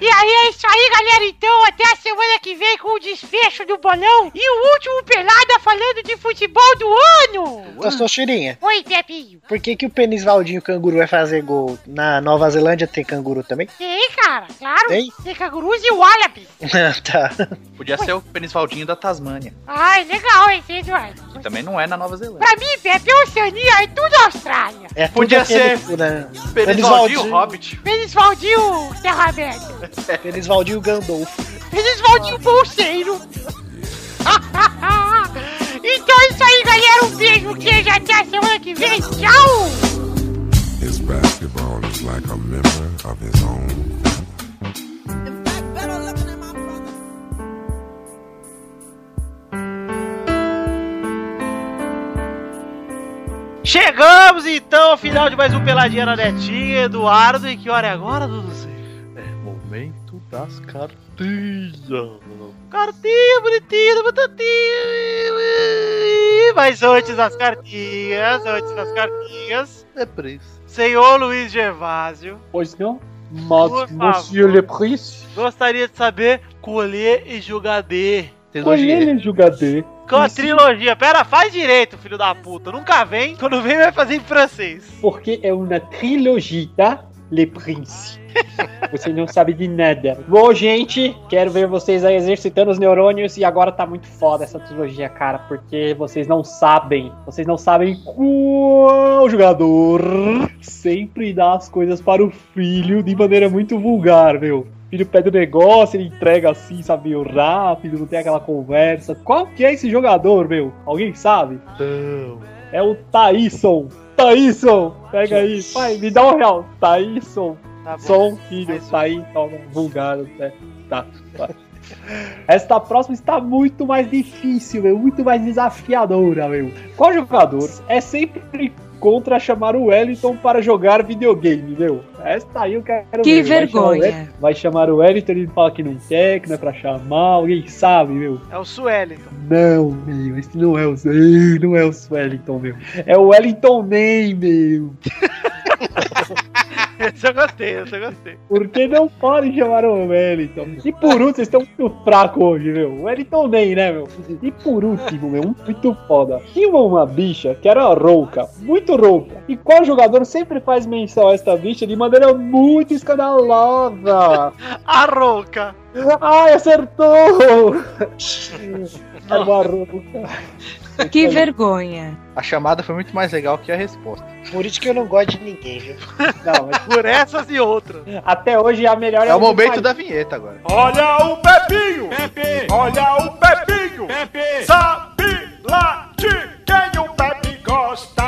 Speaker 13: E aí é isso aí, galera. Então, até a semana que vem com o desfecho do bolão e o último pelada falando de futebol do ano.
Speaker 3: Tostosterinha,
Speaker 13: Oi, Pepinho.
Speaker 3: por que, que o Penisvaldinho Canguru vai fazer gol? Na Nova Zelândia tem canguru também?
Speaker 13: Tem, cara, claro.
Speaker 3: Tem?
Speaker 13: Tem cangurus e wallabies. <laughs>
Speaker 3: tá.
Speaker 6: Podia ser o Penisvaldinho da Tasmânia.
Speaker 13: Ai, legal, hein, Eduardo?
Speaker 6: Que também não é na Nova Zelândia.
Speaker 13: Pra mim, Pepe, Oceania é tudo Austrália.
Speaker 3: É tudo
Speaker 6: Podia ser
Speaker 3: né?
Speaker 6: Penisvaldinho Hobbit.
Speaker 13: Penisvaldinho Terra Aberta. <laughs>
Speaker 3: Penisvaldinho Gandolfo.
Speaker 13: Penisvaldinho Bolseiro. <laughs> então é isso aí, galera. Um beijo, queijo. Até a semana que vem. Tchau.
Speaker 1: His basketball is like a member of his own
Speaker 4: Chegamos então ao final de mais um Peladinha na Netinha, Eduardo. E que hora é agora, Duduzinho?
Speaker 2: Das cartinhas.
Speaker 4: Cartinha bonitinha, batatinha. Mas antes das cartinhas, antes das cartinhas,
Speaker 2: É preço.
Speaker 4: senhor Luiz Gervásio,
Speaker 5: Pois não?
Speaker 4: Por
Speaker 5: Mas,
Speaker 4: favor.
Speaker 5: Monsieur Le Prince,
Speaker 4: gostaria de saber colher e jogador.
Speaker 5: colher jogador.
Speaker 4: Com a trilogia. Pera, faz direito, filho da puta. Nunca vem. Quando vem, vai fazer em francês.
Speaker 5: Porque é uma trilogia, tá? Le Prince. Você não sabe de nada. Bom, gente, quero ver vocês aí exercitando os neurônios e agora tá muito foda essa trilogia, cara, porque vocês não sabem, vocês não sabem qual jogador sempre dá as coisas para o filho de maneira muito vulgar, meu. O filho pede o negócio, ele entrega assim, sabe, meio rápido, não tem aquela conversa. Qual que é esse jogador, meu? Alguém sabe?
Speaker 2: Não.
Speaker 5: É o Thaíson. Thaíson! Pega aí, pai, me dá um real. Thaíson.
Speaker 4: Tá.
Speaker 5: Som, filho, Thaí, toma, vulgar. Né? Tá, tá. Esta próxima está muito mais difícil, meu, muito mais desafiadora, meu. Qual jogador é sempre contra chamar o Wellington para jogar videogame, meu? Esta aí eu quero
Speaker 15: Que
Speaker 5: ver. Vai chamar o
Speaker 15: vergonha.
Speaker 5: Wellington- Vai chamar o Wellington e ele fala que não quer, que não é pra chamar, alguém sabe, meu.
Speaker 4: É o Suellington.
Speaker 5: Não, meu, esse não é o não é o Wellington, meu. É o Wellington Ney, meu. <laughs> <laughs>
Speaker 4: Esse eu gostei, esse eu gostei.
Speaker 5: Porque não podem chamar o Wellington. E por último, vocês estão muito fracos hoje, meu. O Wellington Ney, né, meu? E por último, meu, muito foda. Tinha uma, uma bicha que era rouca, muito rouca. E qual jogador sempre faz menção a esta bicha de maneira muito escandalosa? <laughs>
Speaker 4: A rouca.
Speaker 5: Ai, acertou! Uma rouca.
Speaker 15: Que vergonha.
Speaker 6: A chamada foi muito mais legal que a resposta.
Speaker 3: Por isso que eu não gosto de ninguém, viu?
Speaker 5: Não, mas
Speaker 4: Por essas e outras.
Speaker 5: até hoje a melhor
Speaker 6: É o
Speaker 5: do
Speaker 6: momento da vinheta agora.
Speaker 10: Olha o Pepinho!
Speaker 8: Pepe!
Speaker 10: Olha o Pepinho!
Speaker 8: Pepe!
Speaker 10: Sabe lá de quem o Pepe gosta!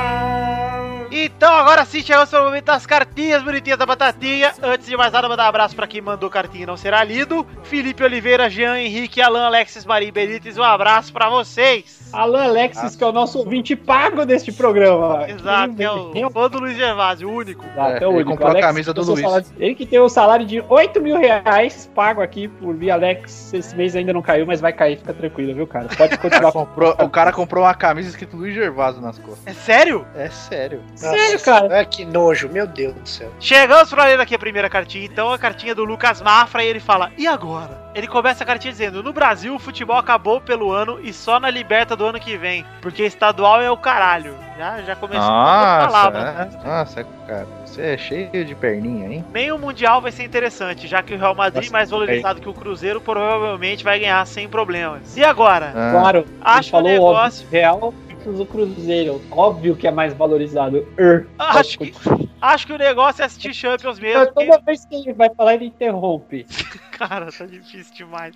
Speaker 4: Então agora sim chegamos para o momento das cartinhas bonitinhas da batatinha. Antes de mais nada, mandar um abraço para quem mandou cartinha e não será lido. Felipe Oliveira, Jean Henrique, Alan, Alexis, Maria Benítez, um abraço para vocês.
Speaker 5: Alan Alexis, que é o nosso ouvinte pago deste programa.
Speaker 4: Exato, é o fã do Luiz Gervásio, o único.
Speaker 5: Ah,
Speaker 6: É,
Speaker 5: até o
Speaker 6: ele
Speaker 5: único.
Speaker 6: comprou a
Speaker 5: Alex,
Speaker 6: camisa do
Speaker 5: seu
Speaker 6: Luiz.
Speaker 5: salário- ele que tem o salário de 8 mil reais pago aqui por via Alex. Esse mês ainda não caiu, mas vai cair, fica tranquilo, viu, cara? Pode
Speaker 6: O cara
Speaker 5: continuar. <laughs>
Speaker 6: comprou, o cara comprou uma camisa escrito Luiz Gervaso nas costas.
Speaker 4: É sério?
Speaker 6: É sério.
Speaker 5: Sério, cara?
Speaker 3: Ah, que nojo, meu Deus do céu.
Speaker 4: Chegamos para ler aqui a primeira cartinha, então a cartinha do Lucas Mafra e ele fala: E agora? Ele começa a cartinha dizendo: No Brasil, o futebol acabou pelo ano e só na liberta do ano que vem, porque estadual é o caralho. Já, já começou a falar,
Speaker 6: é? nossa, cara, você é cheio de perninha, hein?
Speaker 4: Nem o Mundial vai ser interessante, já que o Real Madrid,
Speaker 5: Nossa,
Speaker 4: mais valorizado que o Cruzeiro, provavelmente vai ganhar sem problemas. E agora?
Speaker 6: Ah,
Speaker 5: Claro,
Speaker 4: Acho que o negócio-
Speaker 5: óbvio, Real versus o Cruzeiro. Óbvio que é mais valorizado. Er.
Speaker 4: Acho que, acho que o negócio é assistir Champions mesmo.
Speaker 5: Toda vez que ele vai falar, ele interrompe. <laughs>
Speaker 4: Cara, tá difícil demais.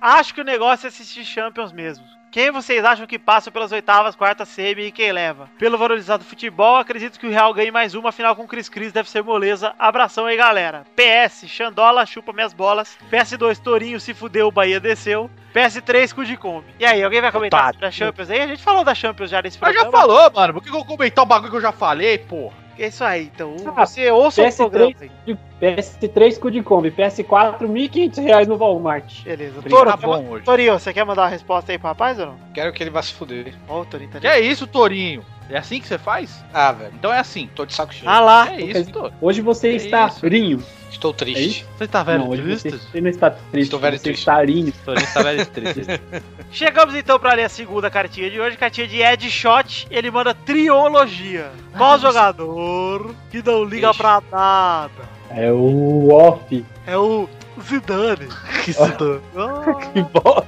Speaker 4: Acho que o negócio é assistir Champions mesmo. Quem vocês acham que passa pelas oitavas, quartas, semi e quem leva? Pelo valorizado futebol, acredito que o Real ganhe mais uma, afinal com o Cris Cris deve ser moleza. Abração aí, galera. PS, Xandola, chupa minhas bolas. PS2, Torinho se fudeu, o Bahia desceu. PS3, cu de come. E aí, alguém vai comentar
Speaker 6: Otário.
Speaker 4: sobre a Champions aí? A gente falou da Champions já nesse
Speaker 6: Mas
Speaker 4: programa.
Speaker 6: já falou, mano. Por que eu vou comentar o bagulho que eu já falei, porra?
Speaker 4: É isso aí, então.
Speaker 5: Ah,
Speaker 4: Você ouça o programa
Speaker 5: PS3,
Speaker 4: aí.
Speaker 5: de- PS3 com de Kombi, PS4 1.500 reais no Walmart.
Speaker 4: Beleza. Toro,
Speaker 6: tá bom hoje.
Speaker 4: Torinho, você quer mandar uma resposta aí pro rapaz ou não?
Speaker 12: Quero que ele vá se fuder.
Speaker 4: Ó, o Torinho tá
Speaker 6: Que é isso, Torinho? É assim que você faz?
Speaker 12: Ah, velho.
Speaker 6: Então é assim.
Speaker 12: Tô de saco cheio.
Speaker 4: Ah lá.
Speaker 6: É isso, tô.
Speaker 5: Hoje você
Speaker 6: É
Speaker 5: está
Speaker 6: isso.
Speaker 5: rinho.
Speaker 12: Estou
Speaker 5: É
Speaker 12: triste.
Speaker 5: isso?
Speaker 4: Você tá velho
Speaker 5: não, hoje
Speaker 4: triste?
Speaker 5: você, você não está triste.
Speaker 12: Estou velho
Speaker 5: você
Speaker 12: triste.
Speaker 5: está rinho.
Speaker 6: Torinho está velho triste. <laughs>
Speaker 4: Chegamos então pra ler a segunda cartinha de hoje, cartinha de Ed Shot. Ele manda triologia. Qual jogador que não liga pra nada?
Speaker 5: É o off.
Speaker 4: É o Zidane. <laughs> Que Zidane? <laughs>
Speaker 5: Que bosta.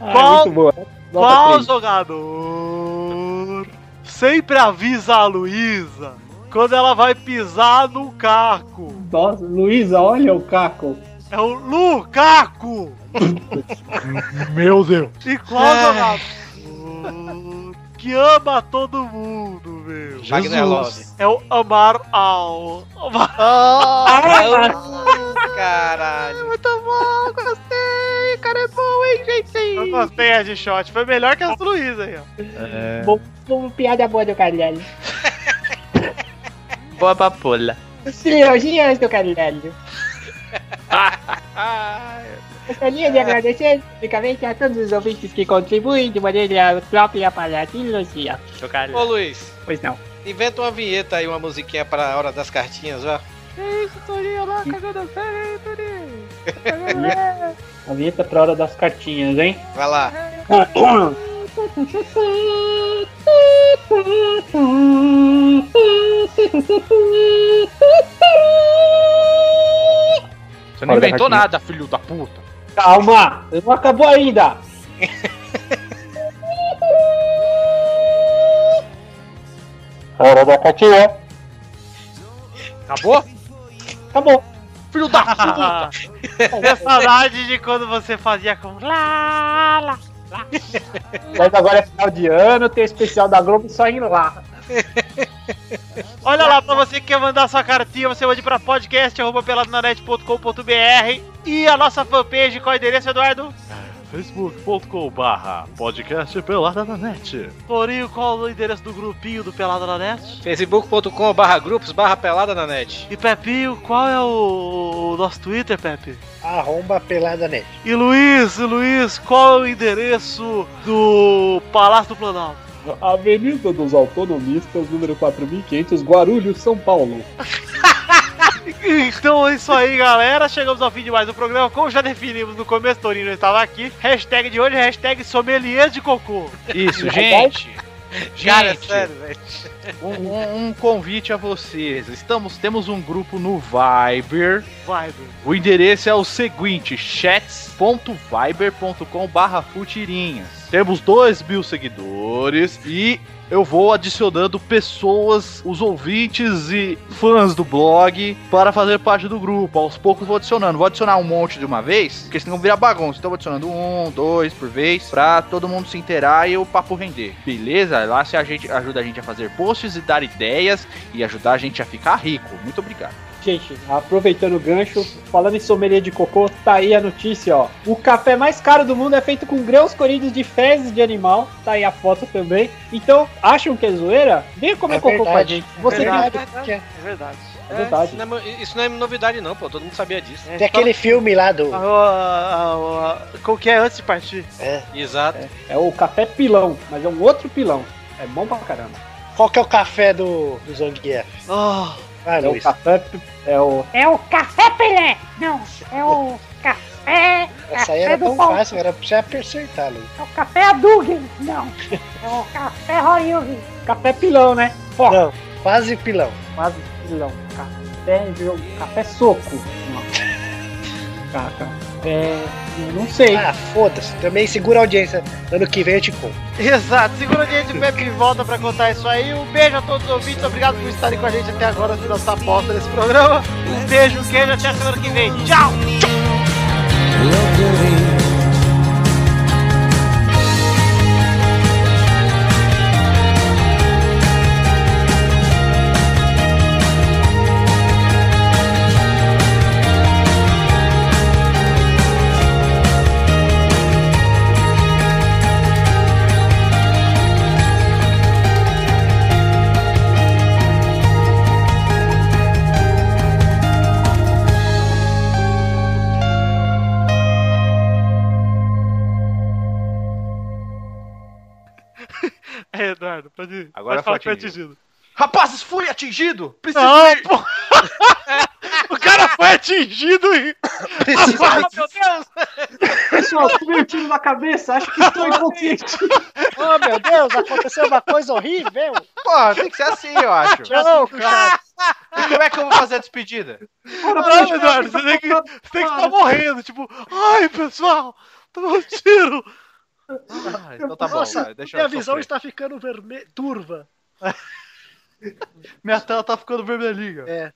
Speaker 5: Ah,
Speaker 4: Qual-
Speaker 5: muito boa.
Speaker 4: Qual jogador sempre avisa a Luísa quando ela vai pisar no caco?
Speaker 5: Nossa, Luísa, olha o caco.
Speaker 4: É o Lukaku! <laughs>
Speaker 2: Meu Deus.
Speaker 4: E qual jogador que ama todo mundo, meu?
Speaker 12: Wagner Love.
Speaker 4: É o Amar Al. Amar
Speaker 12: Caralho.
Speaker 4: Muito bom, gostei. Cara é bom, hein, gente? Eu gostei, Ed Shot. Foi melhor que as do Luiz aí, ó.
Speaker 5: Bom, bom, piada boa do Carvalho. <laughs>
Speaker 6: Boa papola.
Speaker 5: Trilogias do Carvalho. <laughs> Gostaria de agradecer publicamente a todos os ouvintes que contribuem de maneira própria para a trilogia.
Speaker 12: Ô Luiz,
Speaker 5: Pois não.
Speaker 12: inventa uma vinheta aí, uma musiquinha pra hora das cartinhas já.
Speaker 4: Que isso, Torinho lá, cagando a série, Torinho.
Speaker 5: A vinheta pra hora das cartinhas, hein?
Speaker 12: Vai lá.
Speaker 6: Você não inventou nada, filho da puta.
Speaker 5: Calma! Não acabou ainda! <laughs> Hora da cartinha.
Speaker 6: Acabou?
Speaker 5: Acabou.
Speaker 6: Filho da puta! <laughs>
Speaker 4: Tenho saudade de quando você fazia com lá, lá.
Speaker 5: Mas agora é final de ano, tem o especial da Globo só indo lá.
Speaker 4: Olha lá, pra você que quer mandar sua cartinha, você mande pra podcast.peladananet.com.br e a nossa fanpage, qual é o endereço, Eduardo?
Speaker 2: facebook.com barra podcast pelada na net.
Speaker 4: Torinho, qual é o endereço do grupinho do Pelada na Net?
Speaker 12: facebook.com barra grupos barra pelada na net.
Speaker 4: E Pepinho, qual é o, o nosso Twitter, Pepe?
Speaker 3: Arromba pelada net.
Speaker 4: E Luiz, e Luiz, qual é o endereço do Palácio do Planalto?
Speaker 5: Avenida dos Autonomistas, número 4500, Guarulhos, São Paulo. <laughs>
Speaker 4: Então é isso aí, galera. Chegamos ao fim de mais um programa. Como já definimos no começo, Torinho não estava aqui. Hashtag de hoje, hashtag sommelier de cocô.
Speaker 6: Isso, gente.
Speaker 12: Cara, é
Speaker 6: Gente,
Speaker 12: sério, velho.
Speaker 6: Um, um- convite a vocês. Estamos, temos um grupo no Viber.
Speaker 4: Vai,
Speaker 6: O endereço é o seguinte: chats.viber.com barra futirinhas. Temos dois mil seguidores e eu vou adicionando pessoas, os ouvintes e fãs do blog para fazer parte do grupo. Aos poucos vou adicionando. Vou adicionar um monte de uma vez, porque senão virar bagunça. Então vou adicionando um, dois por vez, pra todo mundo se inteirar e o papo render. Beleza? Lá se a gente ajuda a gente a fazer posts e dar ideias e ajudar a gente a ficar rico. Muito obrigado.
Speaker 5: Gente, aproveitando o gancho, falando em sommelier de cocô, tá aí a notícia, ó. O café mais caro do mundo é feito com grãos colhidos de fezes de animal, tá aí a foto também. Então, acham que é zoeira? Venha comer
Speaker 3: É
Speaker 5: cocô com a gente. Você
Speaker 3: É
Speaker 5: que-
Speaker 3: verdade.
Speaker 4: É verdade.
Speaker 5: É verdade.
Speaker 12: Isso não é, isso não é novidade, não, pô. Todo mundo sabia disso.
Speaker 3: Tem aquele filme lá do.
Speaker 4: Ah, ah, ah, Qual que é antes de partir?
Speaker 3: É.
Speaker 12: Exato.
Speaker 5: É o café pilão, mas é um outro pilão. É bom pra caramba.
Speaker 3: Qual que é o café do, do Zangief?
Speaker 4: Ah,
Speaker 3: Vai,
Speaker 5: É o
Speaker 3: Luiz.
Speaker 5: café. É o.
Speaker 13: É o Café Pelé. Não, é o Café...
Speaker 3: Essa aí era tão
Speaker 13: Paulo.
Speaker 3: fácil, era pra você acertar, Luiz.
Speaker 13: É o Café Adugen. Não, é o Café Royugi.
Speaker 5: Café pilão, né? Pô,
Speaker 3: Não, quase pilão.
Speaker 5: quase pilão. Café. Café soco. Eu Não sei.
Speaker 3: Ah, foda-se. Também segura a audiência. Ano que vem eu te conto.
Speaker 4: Exato, segura a gente, o Pepe volta pra contar isso aí. Um beijo a todos os ouvintes, obrigado por estarem com a gente até agora no nossa bosta desse programa. Um beijo, um queijo, até a semana que vem. Tchau! Eduardo. Falar
Speaker 6: foi
Speaker 4: que foi
Speaker 6: atingido. Rapazes, fui atingido! Preciso
Speaker 4: Não,
Speaker 6: ir.
Speaker 4: pô. <laughs> o cara foi atingido e.
Speaker 12: Ah, meu Deus!
Speaker 5: Pessoal, tomei um tiro na cabeça, acho que estou inconsciente. <laughs>
Speaker 3: Oh, meu Deus, aconteceu uma coisa horrível.
Speaker 6: Pô, tem que ser assim, eu <laughs> acho.
Speaker 3: Não, cara.
Speaker 6: E como é que eu vou fazer a despedida?
Speaker 4: Não, Eduardo, você tem que você tem que estar morrendo. Tipo, ai, pessoal, tomou um tiro.
Speaker 6: Ah, então tá bom,
Speaker 3: Nossa,
Speaker 6: cara, deixa
Speaker 3: minha
Speaker 6: eu
Speaker 3: visão
Speaker 6: sofrer.
Speaker 3: está ficando vermelha, turva. <laughs>
Speaker 6: Minha tela tá ficando vermelhinha.
Speaker 3: É.